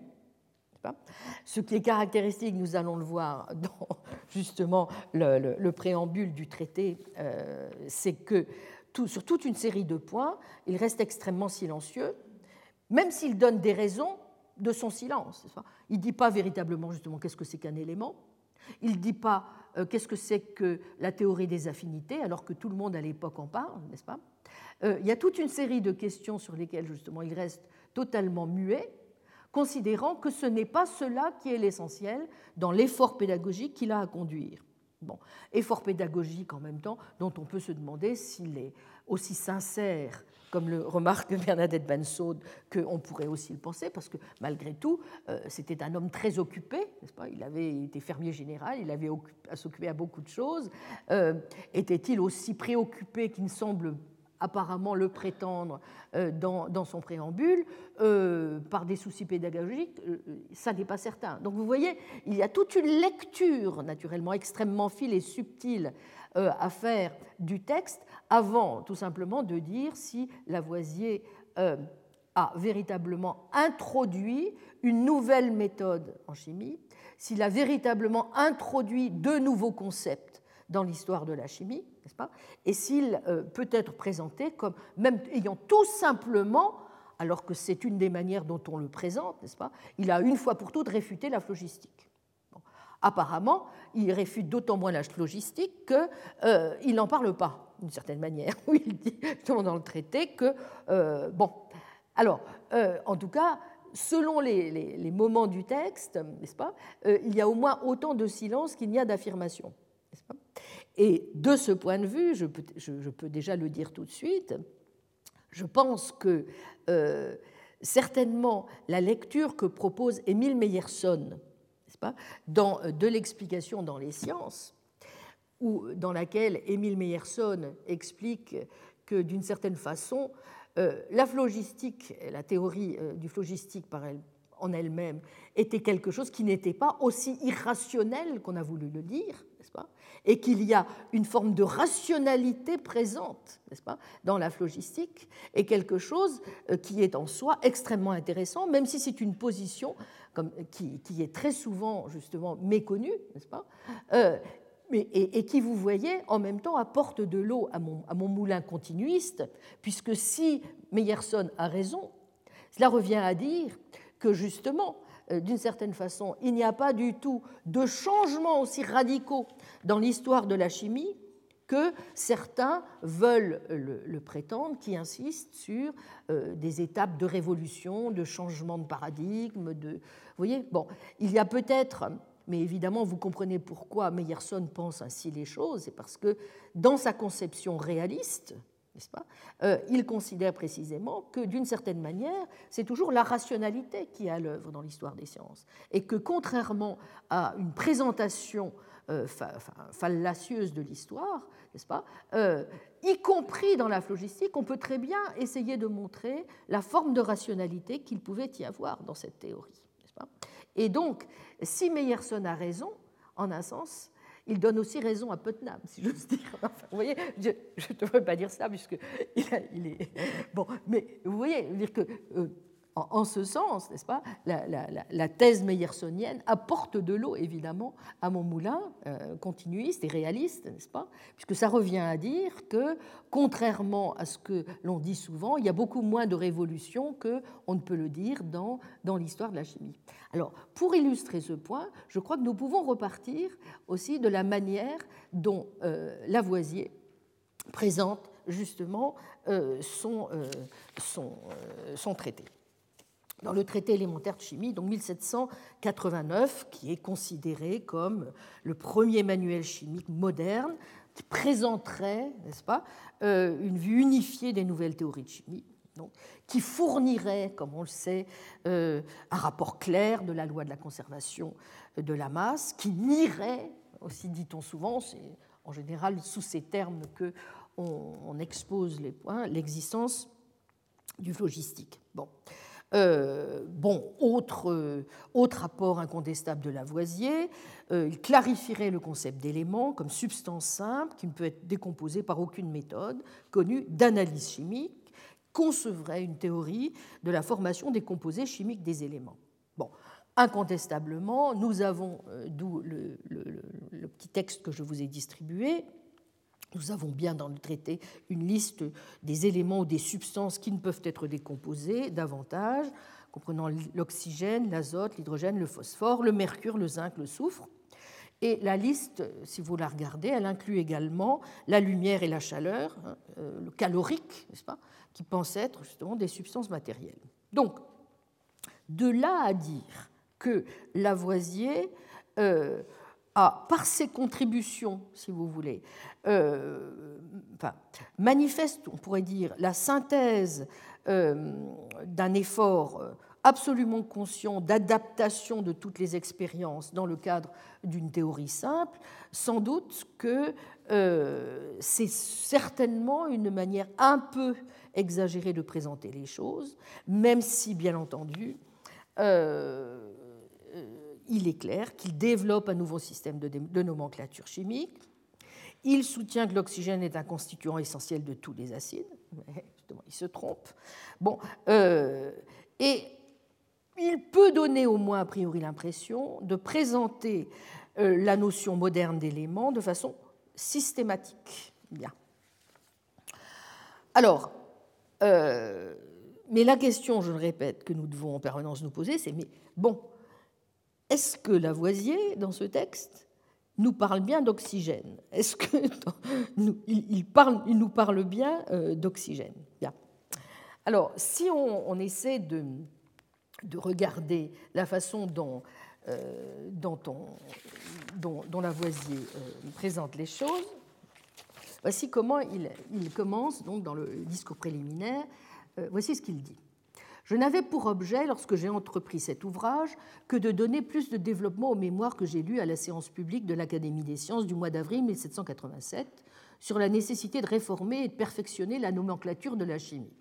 Ce qui est caractéristique, nous allons le voir dans justement le, préambule du traité, c'est que sur toute une série de points, il reste extrêmement silencieux, même s'il donne des raisons de son silence. Il ne dit pas véritablement justement qu'est-ce que c'est qu'un élément, il ne dit pas euh, qu'est-ce que c'est que la théorie des affinités, alors que tout le monde à l'époque en parle, n'est-ce pas? Euh, Il y a toute une série de questions sur lesquelles justement il reste totalement muet, considérant que ce n'est pas cela qui est l'essentiel dans l'effort pédagogique qu'il a à conduire. Bon, effort pédagogique en même temps dont on peut se demander s'il est aussi sincère comme le remarque Bernadette Bensaude, qu'on pourrait aussi le penser, parce que malgré tout, euh, c'était un homme très occupé, n'est-ce pas? Il avait été fermier général, il avait à s'occuper à beaucoup de choses. Euh, était-il aussi préoccupé qu'il ne semble apparemment le prétendre euh, dans, son préambule, par des soucis pédagogiques, ça n'est pas certain. Donc vous voyez, il y a toute une lecture naturellement extrêmement fine et subtile à faire du texte avant tout simplement de dire si Lavoisier euh, a véritablement introduit une nouvelle méthode en chimie, s'il a véritablement introduit de nouveaux concepts dans l'histoire de la chimie, n'est-ce pas Et s'il euh, peut être présenté comme même ayant tout simplement, alors que c'est une des manières dont on le présente, n'est-ce pas Il a une fois pour toutes réfuté la phlogistique. Apparemment, il réfute d'autant moins la phlogistique qu'il euh, n'en parle pas d'une certaine manière, il dit dans le traité que, euh, bon, alors, euh, en tout cas, selon les, moments du texte, n'est-ce pas, euh, il y a au moins autant de silence qu'il n'y a d'affirmation. Et de ce point de vue, je peux, je, peux, déjà le dire tout de suite, je pense que certainement la lecture que propose Émile Meyerson, dans De l'explication dans les sciences, ou dans laquelle Émile Meyerson explique que d'une certaine façon, euh, la phlogistique, la théorie euh, du phlogistique en elle-même, était quelque chose qui n'était pas aussi irrationnel qu'on a voulu le dire, n'est-ce pas Et qu'il y a une forme de rationalité présente, n'est-ce pas, dans la phlogistique, et quelque chose euh, qui est en soi extrêmement intéressant, même si c'est une position qui, est très souvent justement méconnue, n'est-ce pas et, qui, vous voyez, en même temps apporte de l'eau à mon, à mon, moulin continuiste, puisque si Meyerson a raison, cela revient à dire que justement, euh, d'une certaine façon, il n'y a pas du tout de changements aussi radicaux dans l'histoire de la chimie que certains veulent le, prétendre, qui insistent sur euh, des étapes de révolution, de changement de paradigme. De... Vous voyez, bon, il y a peut-être mais évidemment, vous comprenez pourquoi Meyerson pense ainsi les choses, c'est parce que dans sa conception réaliste, n'est-ce pas, euh, il considère précisément que d'une certaine manière, c'est toujours la rationalité qui est à l'œuvre dans l'histoire des sciences, et que contrairement à une présentation fallacieuse de l'histoire, n'est-ce pas, euh, y compris dans la phlogistique, on peut très bien essayer de montrer la forme de rationalité qu'il pouvait y avoir dans cette théorie. Pas et donc, si Meyerson a raison, en un sens, il donne aussi raison à Putnam, si j'ose dire. vous voyez, je ne devrais pas dire ça, puisque il, est. Bon, mais vous voyez, dire que. En, ce sens, n'est-ce pas, la, thèse meyersonienne apporte de l'eau, évidemment, à mon moulin, euh, continuiste et réaliste, n'est-ce pas, puisque ça revient à dire que, contrairement à ce que l'on dit souvent, il y a beaucoup moins de révolutions qu'on ne peut le dire dans, dans l'histoire de la chimie. Alors, pour illustrer ce point, je crois que nous pouvons repartir aussi de la manière dont euh, Lavoisier présente justement euh, son, son traité dans le traité élémentaire de chimie, donc 1789, qui est considéré comme le premier manuel chimique moderne, qui présenterait, n'est-ce pas, euh, une vue unifiée des nouvelles théories de chimie, donc, qui fournirait, comme on le sait, euh, un rapport clair de la loi de la conservation de la masse, qui nierait, aussi dit-on souvent, c'est en général sous ces termes que on, expose les points, l'existence du phlogistique. Bon. Euh, bon, autre, euh, autre apport incontestable de Lavoisier, euh, il clarifierait le concept d'élément comme substance simple qui ne peut être décomposée par aucune méthode connue d'analyse chimique, concevrait une théorie de la formation des composés chimiques des éléments. Bon, incontestablement, nous avons, d'où le, petit texte que je vous ai distribué, Nous avons bien dans le traité une liste des éléments ou des substances qui ne peuvent être décomposées davantage, comprenant l'oxygène, l'azote, l'hydrogène, le phosphore, le mercure, le zinc, le soufre. Et la liste, si vous la regardez, elle inclut également la lumière et la chaleur, hein, euh, le calorique, n'est-ce pas, qui pensent être justement des substances matérielles. Donc, de là à dire que Lavoisier euh, a, par ses contributions, si vous voulez, euh, manifeste, on pourrait dire, la synthèse d'un effort absolument conscient d'adaptation de toutes les expériences dans le cadre d'une théorie simple, sans doute que euh, c'est certainement une manière un peu exagérée de présenter les choses, même si, bien entendu, euh, il est clair qu'il développe un nouveau système de, nomenclature chimique. Il soutient que l'oxygène est un constituant essentiel de tous les acides. Mais justement, il se trompe. Bon, euh, et il peut donner au moins a priori l'impression de présenter euh, la notion moderne d'élément de façon systématique. Bien. Alors, euh, mais la question, je le répète, que nous devons en permanence nous poser, c'est mais bon, est-ce que Lavoisier, dans ce texte, nous parle bien d'oxygène? Est-ce que il, nous parle bien euh, d'oxygène? Alors, si on essaie de de regarder la façon dont, euh, Lavoisier euh, présente les choses. Voici comment il, commence donc dans le discours préliminaire. Voici ce qu'il dit. Je n'avais pour objet, lorsque j'ai entrepris cet ouvrage, que de donner plus de développement aux mémoires que j'ai lues à la séance publique de l'Académie des sciences du mois d'avril 1787 sur la nécessité de réformer et de perfectionner la nomenclature de la chimie.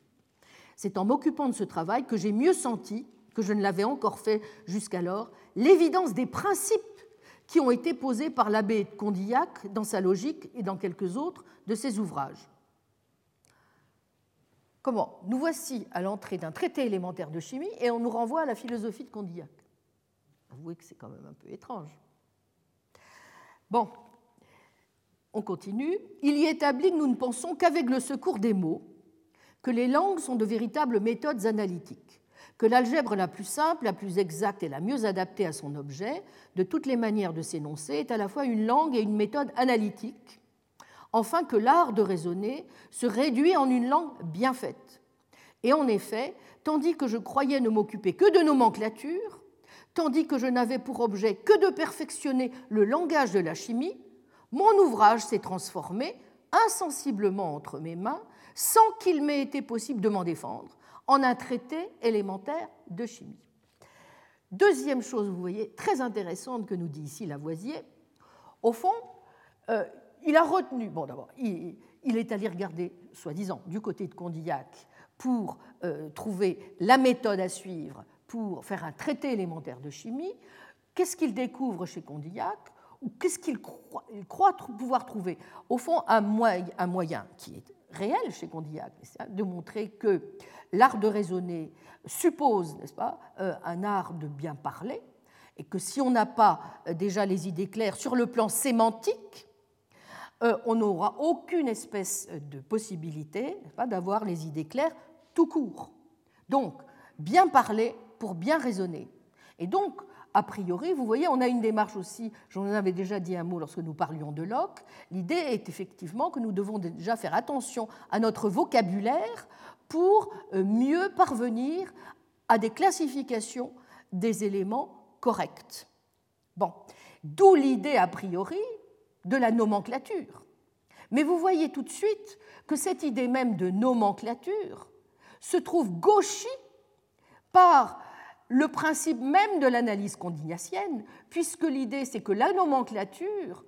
C'est en m'occupant de ce travail que j'ai mieux senti que je ne l'avais encore fait jusqu'alors, l'évidence des principes qui ont été posés par l'abbé Condillac dans sa logique et dans quelques autres de ses ouvrages. Comment Nous voici à l'entrée d'un traité élémentaire de chimie et on nous renvoie à la philosophie de Condillac. Avouez que c'est quand même un peu étrange. Bon, on continue. Il y établit que nous ne pensons qu'avec le secours des mots, que les langues sont de véritables méthodes analytiques que l'algèbre la plus simple, la plus exacte et la mieux adaptée à son objet, de toutes les manières de s'énoncer, est à la fois une langue et une méthode analytique, enfin que l'art de raisonner se réduit en une langue bien faite. Et en effet, tandis que je croyais ne m'occuper que de nomenclature, tandis que je n'avais pour objet que de perfectionner le langage de la chimie, mon ouvrage s'est transformé insensiblement entre mes mains sans qu'il m'ait été possible de m'en défendre en un traité élémentaire de chimie. Deuxième chose, vous voyez, très intéressante que nous dit ici Lavoisier, au fond, euh, il a retenu, bon d'abord, il, est allé regarder, soi-disant, du côté de Condillac pour euh, trouver la méthode à suivre pour faire un traité élémentaire de chimie. Qu'est-ce qu'il découvre chez Condillac ou qu'est-ce qu'il croit, pouvoir trouver? Au fond, un moyen, un moyen qui est réel chez Condillac, de montrer que l'art de raisonner suppose, n'est-ce pas, euh, un art de bien parler, et que si on n'a pas euh, déjà les idées claires sur le plan sémantique, on n'aura aucune espèce de possibilité d'avoir les idées claires tout court. Donc, bien parler pour bien raisonner. Et donc, a priori, vous voyez, on a une démarche aussi, j'en avais déjà dit un mot lorsque nous parlions de Locke, l'idée est effectivement que nous devons déjà faire attention à notre vocabulaire pour euh, mieux parvenir à des classifications des éléments corrects. Bon, d'où l'idée a priori de la nomenclature. Mais vous voyez tout de suite que cette idée même de nomenclature se trouve gauchie par le principe même de l'analyse condignatienne, puisque l'idée c'est que la nomenclature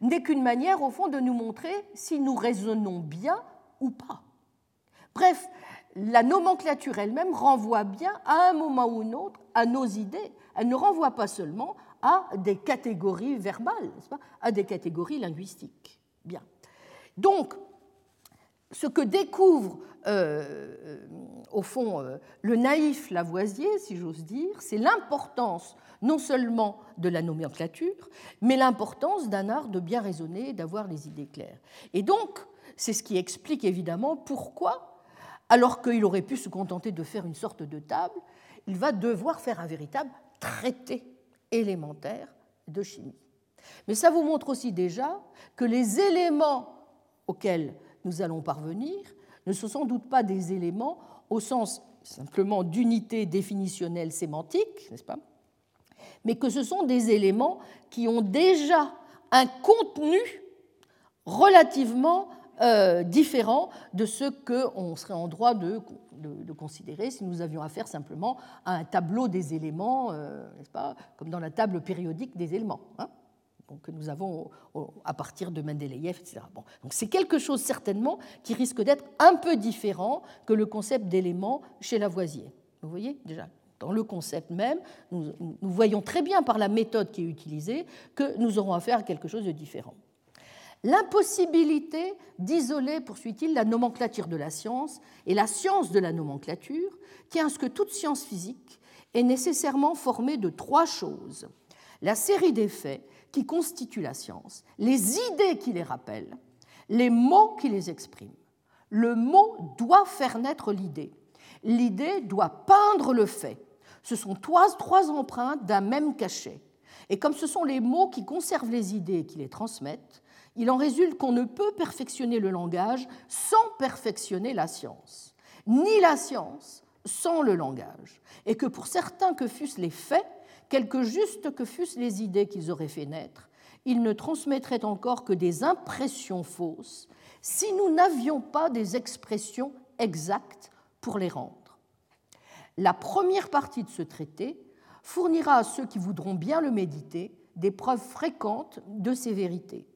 n'est qu'une manière au fond de nous montrer si nous raisonnons bien ou pas. Bref, la nomenclature elle-même renvoie bien à un moment ou un autre à nos idées. Elle ne renvoie pas seulement à des catégories verbales, à des catégories linguistiques. Bien. Donc, ce que découvre euh, au fond euh, le naïf Lavoisier, si j'ose dire, c'est l'importance non seulement de la nomenclature, mais l'importance d'un art de bien raisonner, d'avoir les idées claires. Et donc, c'est ce qui explique évidemment pourquoi, alors qu'il aurait pu se contenter de faire une sorte de table, il va devoir faire un véritable traité élémentaire de chimie. Mais ça vous montre aussi déjà que les éléments auxquels nous allons parvenir ne sont sans doute pas des éléments au sens simplement d'unité définitionnelle sémantique, n'est-ce pas Mais que ce sont des éléments qui ont déjà un contenu relativement euh, différent de ce qu'on serait en droit de, considérer si nous avions affaire simplement à un tableau des éléments, euh, n'est-ce pas, comme dans la table périodique des éléments. Hein que nous avons à partir de Mendeleïev, etc. Donc c'est quelque chose certainement qui risque d'être un peu différent que le concept d'élément chez Lavoisier. Vous voyez déjà dans le concept même, nous, nous, voyons très bien par la méthode qui est utilisée que nous aurons affaire à quelque chose de différent. L'impossibilité d'isoler, poursuit-il, la nomenclature de la science et la science de la nomenclature tient à ce que toute science physique est nécessairement formée de trois choses. La série des faits qui constituent la science, les idées qui les rappellent, les mots qui les expriment. Le mot doit faire naître l'idée. L'idée doit peindre le fait. Ce sont trois, trois empreintes d'un même cachet. Et comme ce sont les mots qui conservent les idées et qui les transmettent, il en résulte qu'on ne peut perfectionner le langage sans perfectionner la science, ni la science sans le langage, et que pour certains que fussent les faits, quelque justes que fussent les idées qu'ils auraient fait naître, ils ne transmettraient encore que des impressions fausses si nous n'avions pas des expressions exactes pour les rendre. La première partie de ce traité fournira à ceux qui voudront bien le méditer des preuves fréquentes de ces vérités.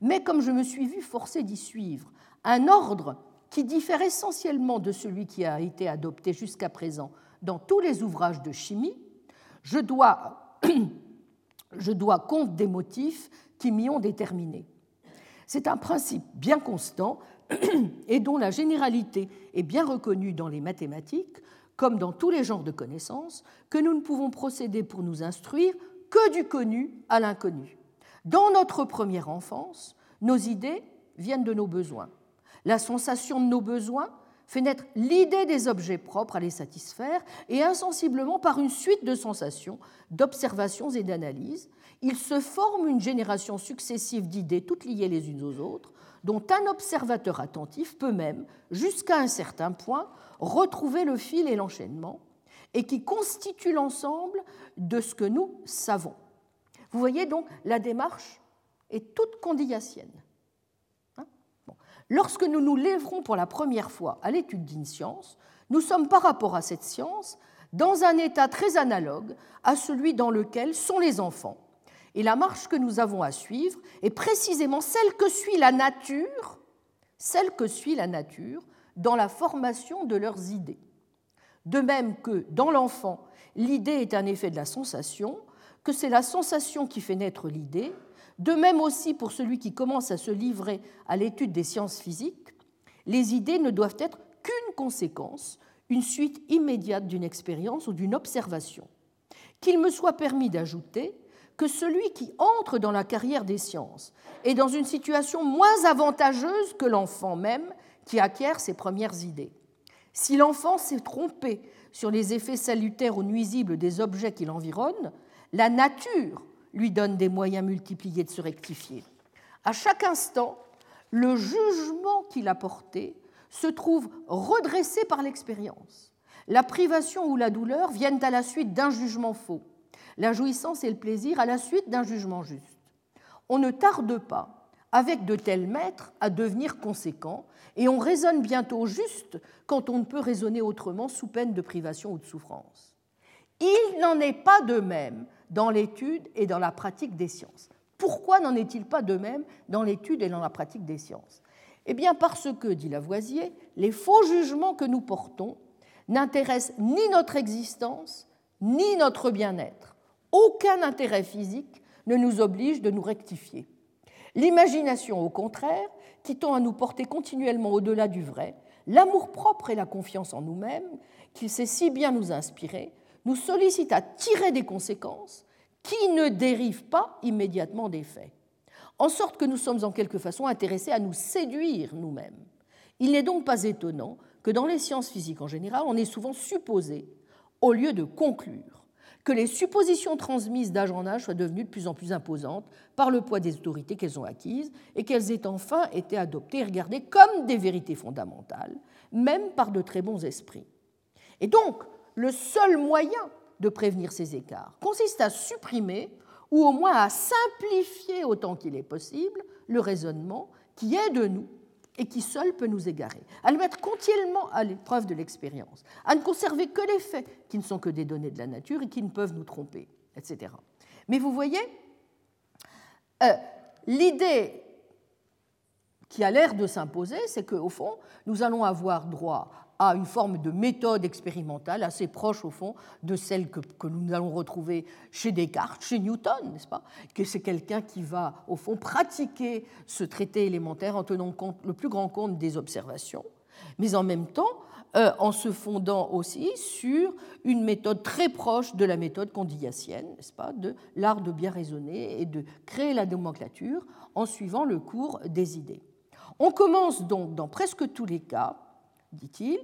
Mais comme je me suis vu forcé d'y suivre un ordre qui diffère essentiellement de celui qui a été adopté jusqu'à présent dans tous les ouvrages de chimie, je dois, je dois compte des motifs qui m'y ont déterminé. C'est un principe bien constant et dont la généralité est bien reconnue dans les mathématiques, comme dans tous les genres de connaissances, que nous ne pouvons procéder pour nous instruire que du connu à l'inconnu. Dans notre première enfance, nos idées viennent de nos besoins. La sensation de nos besoins fait naître l'idée des objets propres à les satisfaire et insensiblement par une suite de sensations, d'observations et d'analyses, il se forme une génération successive d'idées toutes liées les unes aux autres, dont un observateur attentif peut même, jusqu'à un certain point, retrouver le fil et l'enchaînement, et qui constituent l'ensemble de ce que nous savons. Vous voyez donc, la démarche est toute condillatienne. Lorsque nous nous lèverons pour la première fois à l'étude d'une science, nous sommes par rapport à cette science dans un état très analogue à celui dans lequel sont les enfants. Et la marche que nous avons à suivre est précisément celle que suit la nature, celle que suit la nature dans la formation de leurs idées. De même que dans l'enfant, l'idée est un effet de la sensation, que c'est la sensation qui fait naître l'idée, de même aussi pour celui qui commence à se livrer à l'étude des sciences physiques, les idées ne doivent être qu'une conséquence, une suite immédiate d'une expérience ou d'une observation. Qu'il me soit permis d'ajouter que celui qui entre dans la carrière des sciences est dans une situation moins avantageuse que l'enfant même qui acquiert ses premières idées. Si l'enfant s'est trompé sur les effets salutaires ou nuisibles des objets qui l'environnent, la nature lui donne des moyens multipliés de se rectifier. À chaque instant, le jugement qu'il a porté se trouve redressé par l'expérience. La privation ou la douleur viennent à la suite d'un jugement faux. La jouissance et le plaisir à la suite d'un jugement juste. On ne tarde pas, avec de tels maîtres, à devenir conséquent, et on raisonne bientôt juste quand on ne peut raisonner autrement sous peine de privation ou de souffrance. Il n'en est pas de même dans l'étude et dans la pratique des sciences. Pourquoi n'en est-il pas de même dans l'étude et dans la pratique des sciences? Eh bien parce que, dit Lavoisier, les faux jugements que nous portons n'intéressent ni notre existence, ni notre bien-être. Aucun intérêt physique ne nous oblige de nous rectifier. L'imagination, au contraire, tend à nous porter continuellement au-delà du vrai, l'amour-propre et la confiance en nous-mêmes, qu'il sait si bien nous inspirer, nous sollicitent à tirer des conséquences qui ne dérivent pas immédiatement des faits, en sorte que nous sommes en quelque façon intéressés à nous séduire nous-mêmes. Il n'est donc pas étonnant que dans les sciences physiques en général, on ait souvent supposé, au lieu de conclure, que les suppositions transmises d'âge en âge soient devenues de plus en plus imposantes par le poids des autorités qu'elles ont acquises et qu'elles aient enfin été adoptées et regardées comme des vérités fondamentales, même par de très bons esprits. Et donc, le seul moyen de prévenir ces écarts consiste à supprimer ou au moins à simplifier autant qu'il est possible le raisonnement qui est de nous et qui seul peut nous égarer, à le mettre continuellement à l'épreuve de l'expérience, à ne conserver que les faits qui ne sont que des données de la nature et qui ne peuvent nous tromper, etc. Mais vous voyez, euh, l'idée qui a l'air de s'imposer, c'est qu'au fond, nous allons avoir droit à une forme de méthode expérimentale assez proche, au fond, de celle que, que nous allons retrouver chez Descartes, chez Newton, n'est-ce pas? Que c'est quelqu'un qui va, au fond, pratiquer ce traité élémentaire en tenant le plus grand compte des observations, mais en même temps euh, en se fondant aussi sur une méthode très proche de la méthode condillatienne, n'est-ce pas, de l'art de bien raisonner et de créer la nomenclature en suivant le cours des idées. On commence donc dans presque tous les cas dit-il.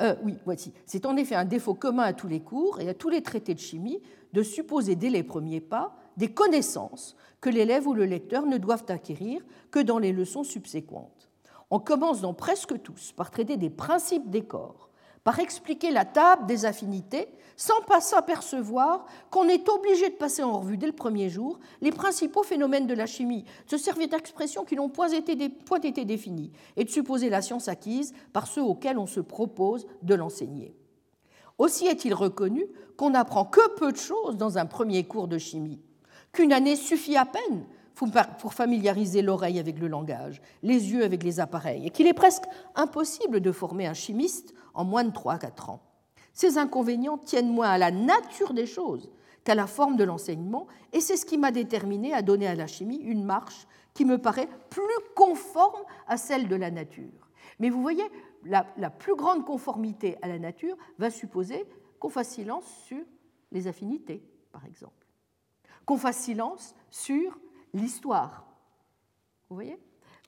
Euh, oui, voici. C'est en effet un défaut commun à tous les cours et à tous les traités de chimie de supposer dès les premiers pas des connaissances que l'élève ou le lecteur ne doivent acquérir que dans les leçons subséquentes. On commence dans presque tous par traiter des principes des corps, par expliquer la table des affinités sans pas s'apercevoir qu'on est obligé de passer en revue dès le premier jour les principaux phénomènes de la chimie, se servir d'expressions qui n'ont point été, point été définies et de supposer la science acquise par ceux auxquels on se propose de l'enseigner. Aussi est-il reconnu qu'on n'apprend que peu de choses dans un premier cours de chimie, qu'une année suffit à peine pour familiariser l'oreille avec le langage, les yeux avec les appareils, et qu'il est presque impossible de former un chimiste en moins de 3 à 4 ans. Ces inconvénients tiennent moins à la nature des choses qu'à la forme de l'enseignement, et c'est ce qui m'a déterminé à donner à la chimie une marche qui me paraît plus conforme à celle de la nature. Mais vous voyez, la, la plus grande conformité à la nature va supposer qu'on fasse silence sur les affinités, par exemple, qu'on fasse silence sur l'histoire. Vous voyez?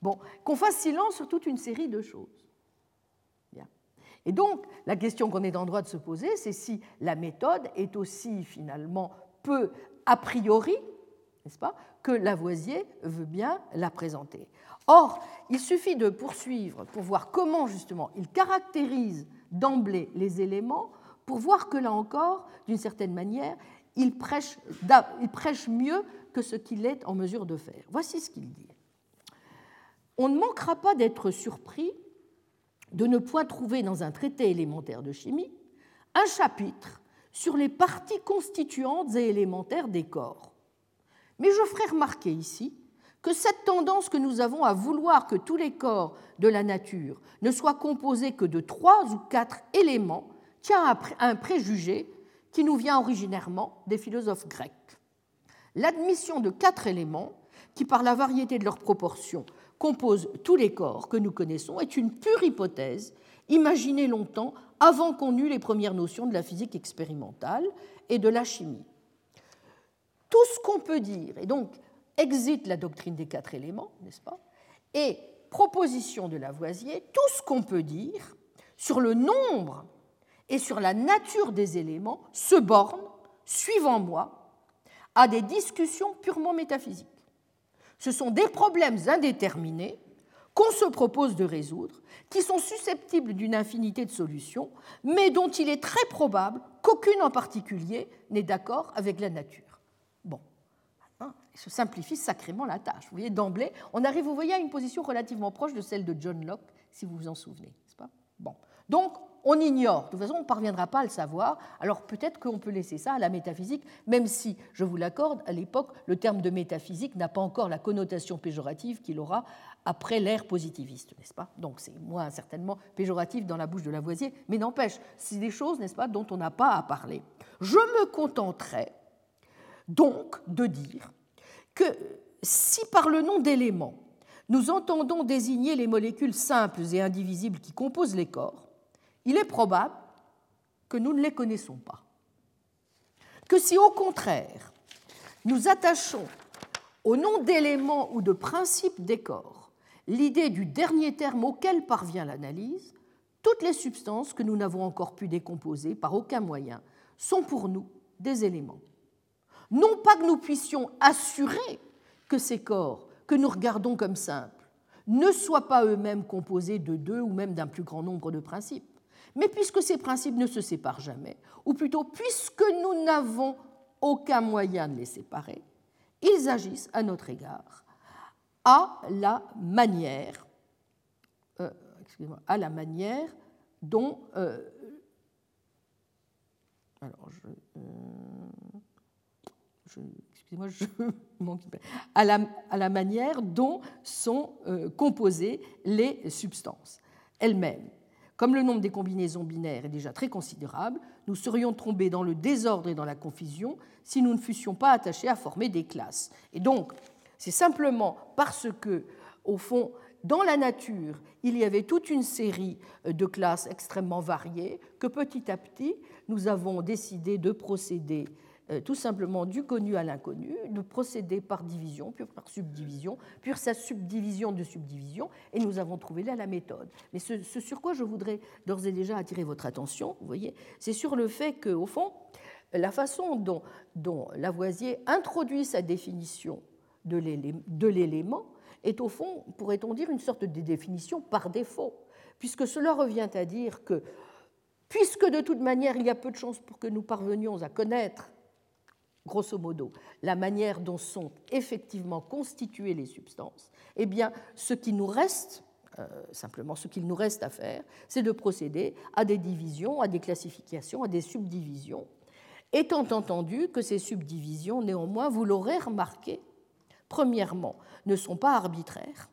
Bon, qu'on fasse silence sur toute une série de choses. Et donc, la question qu'on est en droit de se poser, c'est si la méthode est aussi finalement peu a priori, n'est-ce pas, que Lavoisier veut bien la présenter. Or, il suffit de poursuivre pour voir comment justement il caractérise d'emblée les éléments, pour voir que là encore, d'une certaine manière, il prêche, il prêche mieux ce qu'il est en mesure de faire. Voici ce qu'il dit. On ne manquera pas d'être surpris de ne point trouver dans un traité élémentaire de chimie un chapitre sur les parties constituantes et élémentaires des corps. Mais je ferai remarquer ici que cette tendance que nous avons à vouloir que tous les corps de la nature ne soient composés que de trois ou quatre éléments tient à un préjugé qui nous vient originairement des philosophes grecs. L'admission de quatre éléments, qui par la variété de leurs proportions compose tous les corps que nous connaissons est une pure hypothèse imaginée longtemps avant qu'on eût les premières notions de la physique expérimentale et de la chimie. Tout ce qu'on peut dire, et donc exit la doctrine des quatre éléments, n'est-ce pas, et proposition de Lavoisier, tout ce qu'on peut dire sur le nombre et sur la nature des éléments se borne, suivant moi, à des discussions purement métaphysiques. Ce sont des problèmes indéterminés qu'on se propose de résoudre, qui sont susceptibles d'une infinité de solutions, mais dont il est très probable qu'aucune en particulier n'est d'accord avec la nature. Bon, il se simplifie sacrément la tâche. Vous voyez, d'emblée, on arrive, vous voyez, à une position relativement proche de celle de John Locke, si vous vous en souvenez, n'est-ce pas? Bon, donc on ignore. De toute façon, on ne parviendra pas à le savoir. Alors peut-être qu'on peut laisser ça à la métaphysique, même si, je vous l'accorde, à l'époque, le terme de métaphysique n'a pas encore la connotation péjorative qu'il aura après l'ère positiviste, n'est-ce pas? Donc c'est moins certainement péjoratif dans la bouche de Lavoisier, mais n'empêche, c'est des choses, n'est-ce pas, dont on n'a pas à parler. Je me contenterai donc de dire que si par le nom d'élément, nous entendons désigner les molécules simples et indivisibles qui composent les corps, il est probable que nous ne les connaissons pas. Que si au contraire nous attachons au nom d'éléments ou de principes des corps l'idée du dernier terme auquel parvient l'analyse, toutes les substances que nous n'avons encore pu décomposer par aucun moyen sont pour nous des éléments. Non pas que nous puissions assurer que ces corps, que nous regardons comme simples, ne soient pas eux-mêmes composés de deux ou même d'un plus grand nombre de principes, mais puisque ces principes ne se séparent jamais, ou plutôt puisque nous n'avons aucun moyen de les séparer, ils agissent à notre égard à la manière, euh, à la manière dont euh, alors je, euh, excusez-moi, je manque à la, manière dont sont composées les substances elles-mêmes. Comme le nombre des combinaisons binaires est déjà très considérable, nous serions tombés dans le désordre et dans la confusion si nous ne fussions pas attachés à former des classes. Et donc, c'est simplement parce que, au fond, dans la nature, il y avait toute une série de classes extrêmement variées que petit à petit, nous avons décidé de procéder euh, tout simplement du connu à l'inconnu, de procéder par division, puis par subdivision, puis sa subdivision de subdivision, et nous avons trouvé là la méthode. Mais ce, sur quoi je voudrais d'ores et déjà attirer votre attention, vous voyez, c'est sur le fait qu'au fond, la façon dont Lavoisier introduit sa définition de l'élément est au fond, pourrait-on dire, une sorte de définition par défaut, puisque cela revient à dire que, puisque de toute manière il y a peu de chances pour que nous parvenions à connaître grosso modo, la manière dont sont effectivement constituées les substances, eh bien, ce qui nous reste, euh, simplement ce qu'il nous reste à faire, c'est de procéder à des divisions, à des classifications, à des subdivisions, étant entendu que ces subdivisions, néanmoins, vous l'aurez remarqué, premièrement, ne sont pas arbitraires,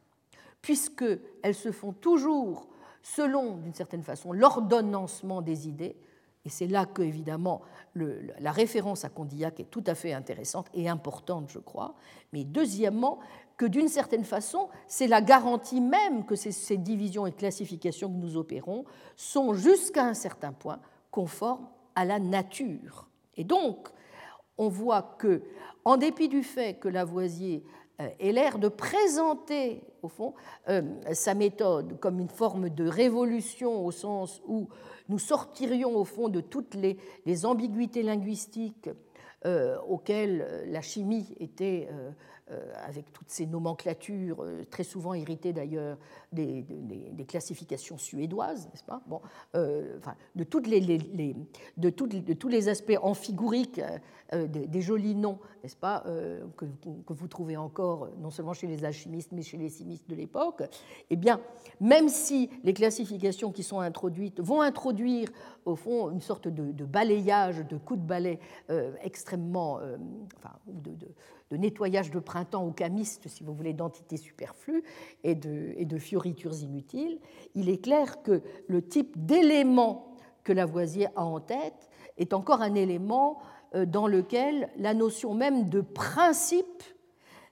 puisqu'elles se font toujours selon, d'une certaine façon, l'ordonnancement des idées, et c'est là que, évidemment, la référence à Condillac est tout à fait intéressante et importante, je crois. Mais deuxièmement, que d'une certaine façon, c'est la garantie même que ces, divisions et classifications que nous opérons sont jusqu'à un certain point conformes à la nature. Et donc, on voit que, en dépit du fait que Lavoisier euh, ait l'air de présenter, au fond, euh, sa méthode comme une forme de révolution au sens où nous sortirions au fond de toutes les, ambiguïtés linguistiques euh, auxquelles euh, la chimie était euh, avec toutes ces nomenclatures, euh, très souvent héritées d'ailleurs des, classifications suédoises, n'est-ce pas? Bon, euh, de, toutes les, de, toutes, de, tous les aspects amphiguriques des, jolis noms, n'est-ce pas, que, vous trouvez encore non seulement chez les alchimistes, mais chez les chimistes de l'époque, eh bien, même si les classifications qui sont introduites vont introduire, au fond, une sorte de, balayage, de coup de balai extrêmement, enfin, nettoyage de printemps au camiste, si vous voulez, d'entités superflues et de, et de fioritures inutiles, il est clair que le type d'élément que Lavoisier a en tête est encore un élément euh, dans lequel la notion même de principe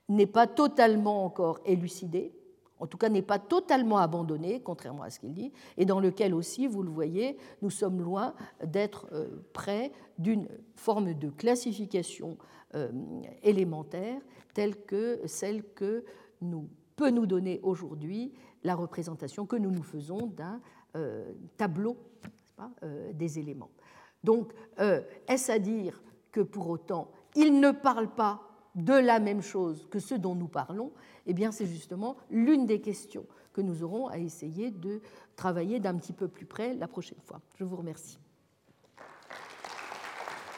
n'est pas totalement encore élucidée, en tout cas n'est pas totalement abandonnée, contrairement à ce qu'il dit, et dans lequel aussi, vous le voyez, nous sommes loin d'être euh, près d'une forme de classification euh, élémentaire telle que celle que peut nous donner aujourd'hui la représentation que nous nous faisons d'un euh, tableau euh, des éléments. Donc, est-ce à dire que pour autant, il ne parle pas de la même chose que ce dont nous parlons? Eh bien, c'est justement l'une des questions que nous aurons à essayer de travailler d'un petit peu plus près la prochaine fois. Je vous remercie.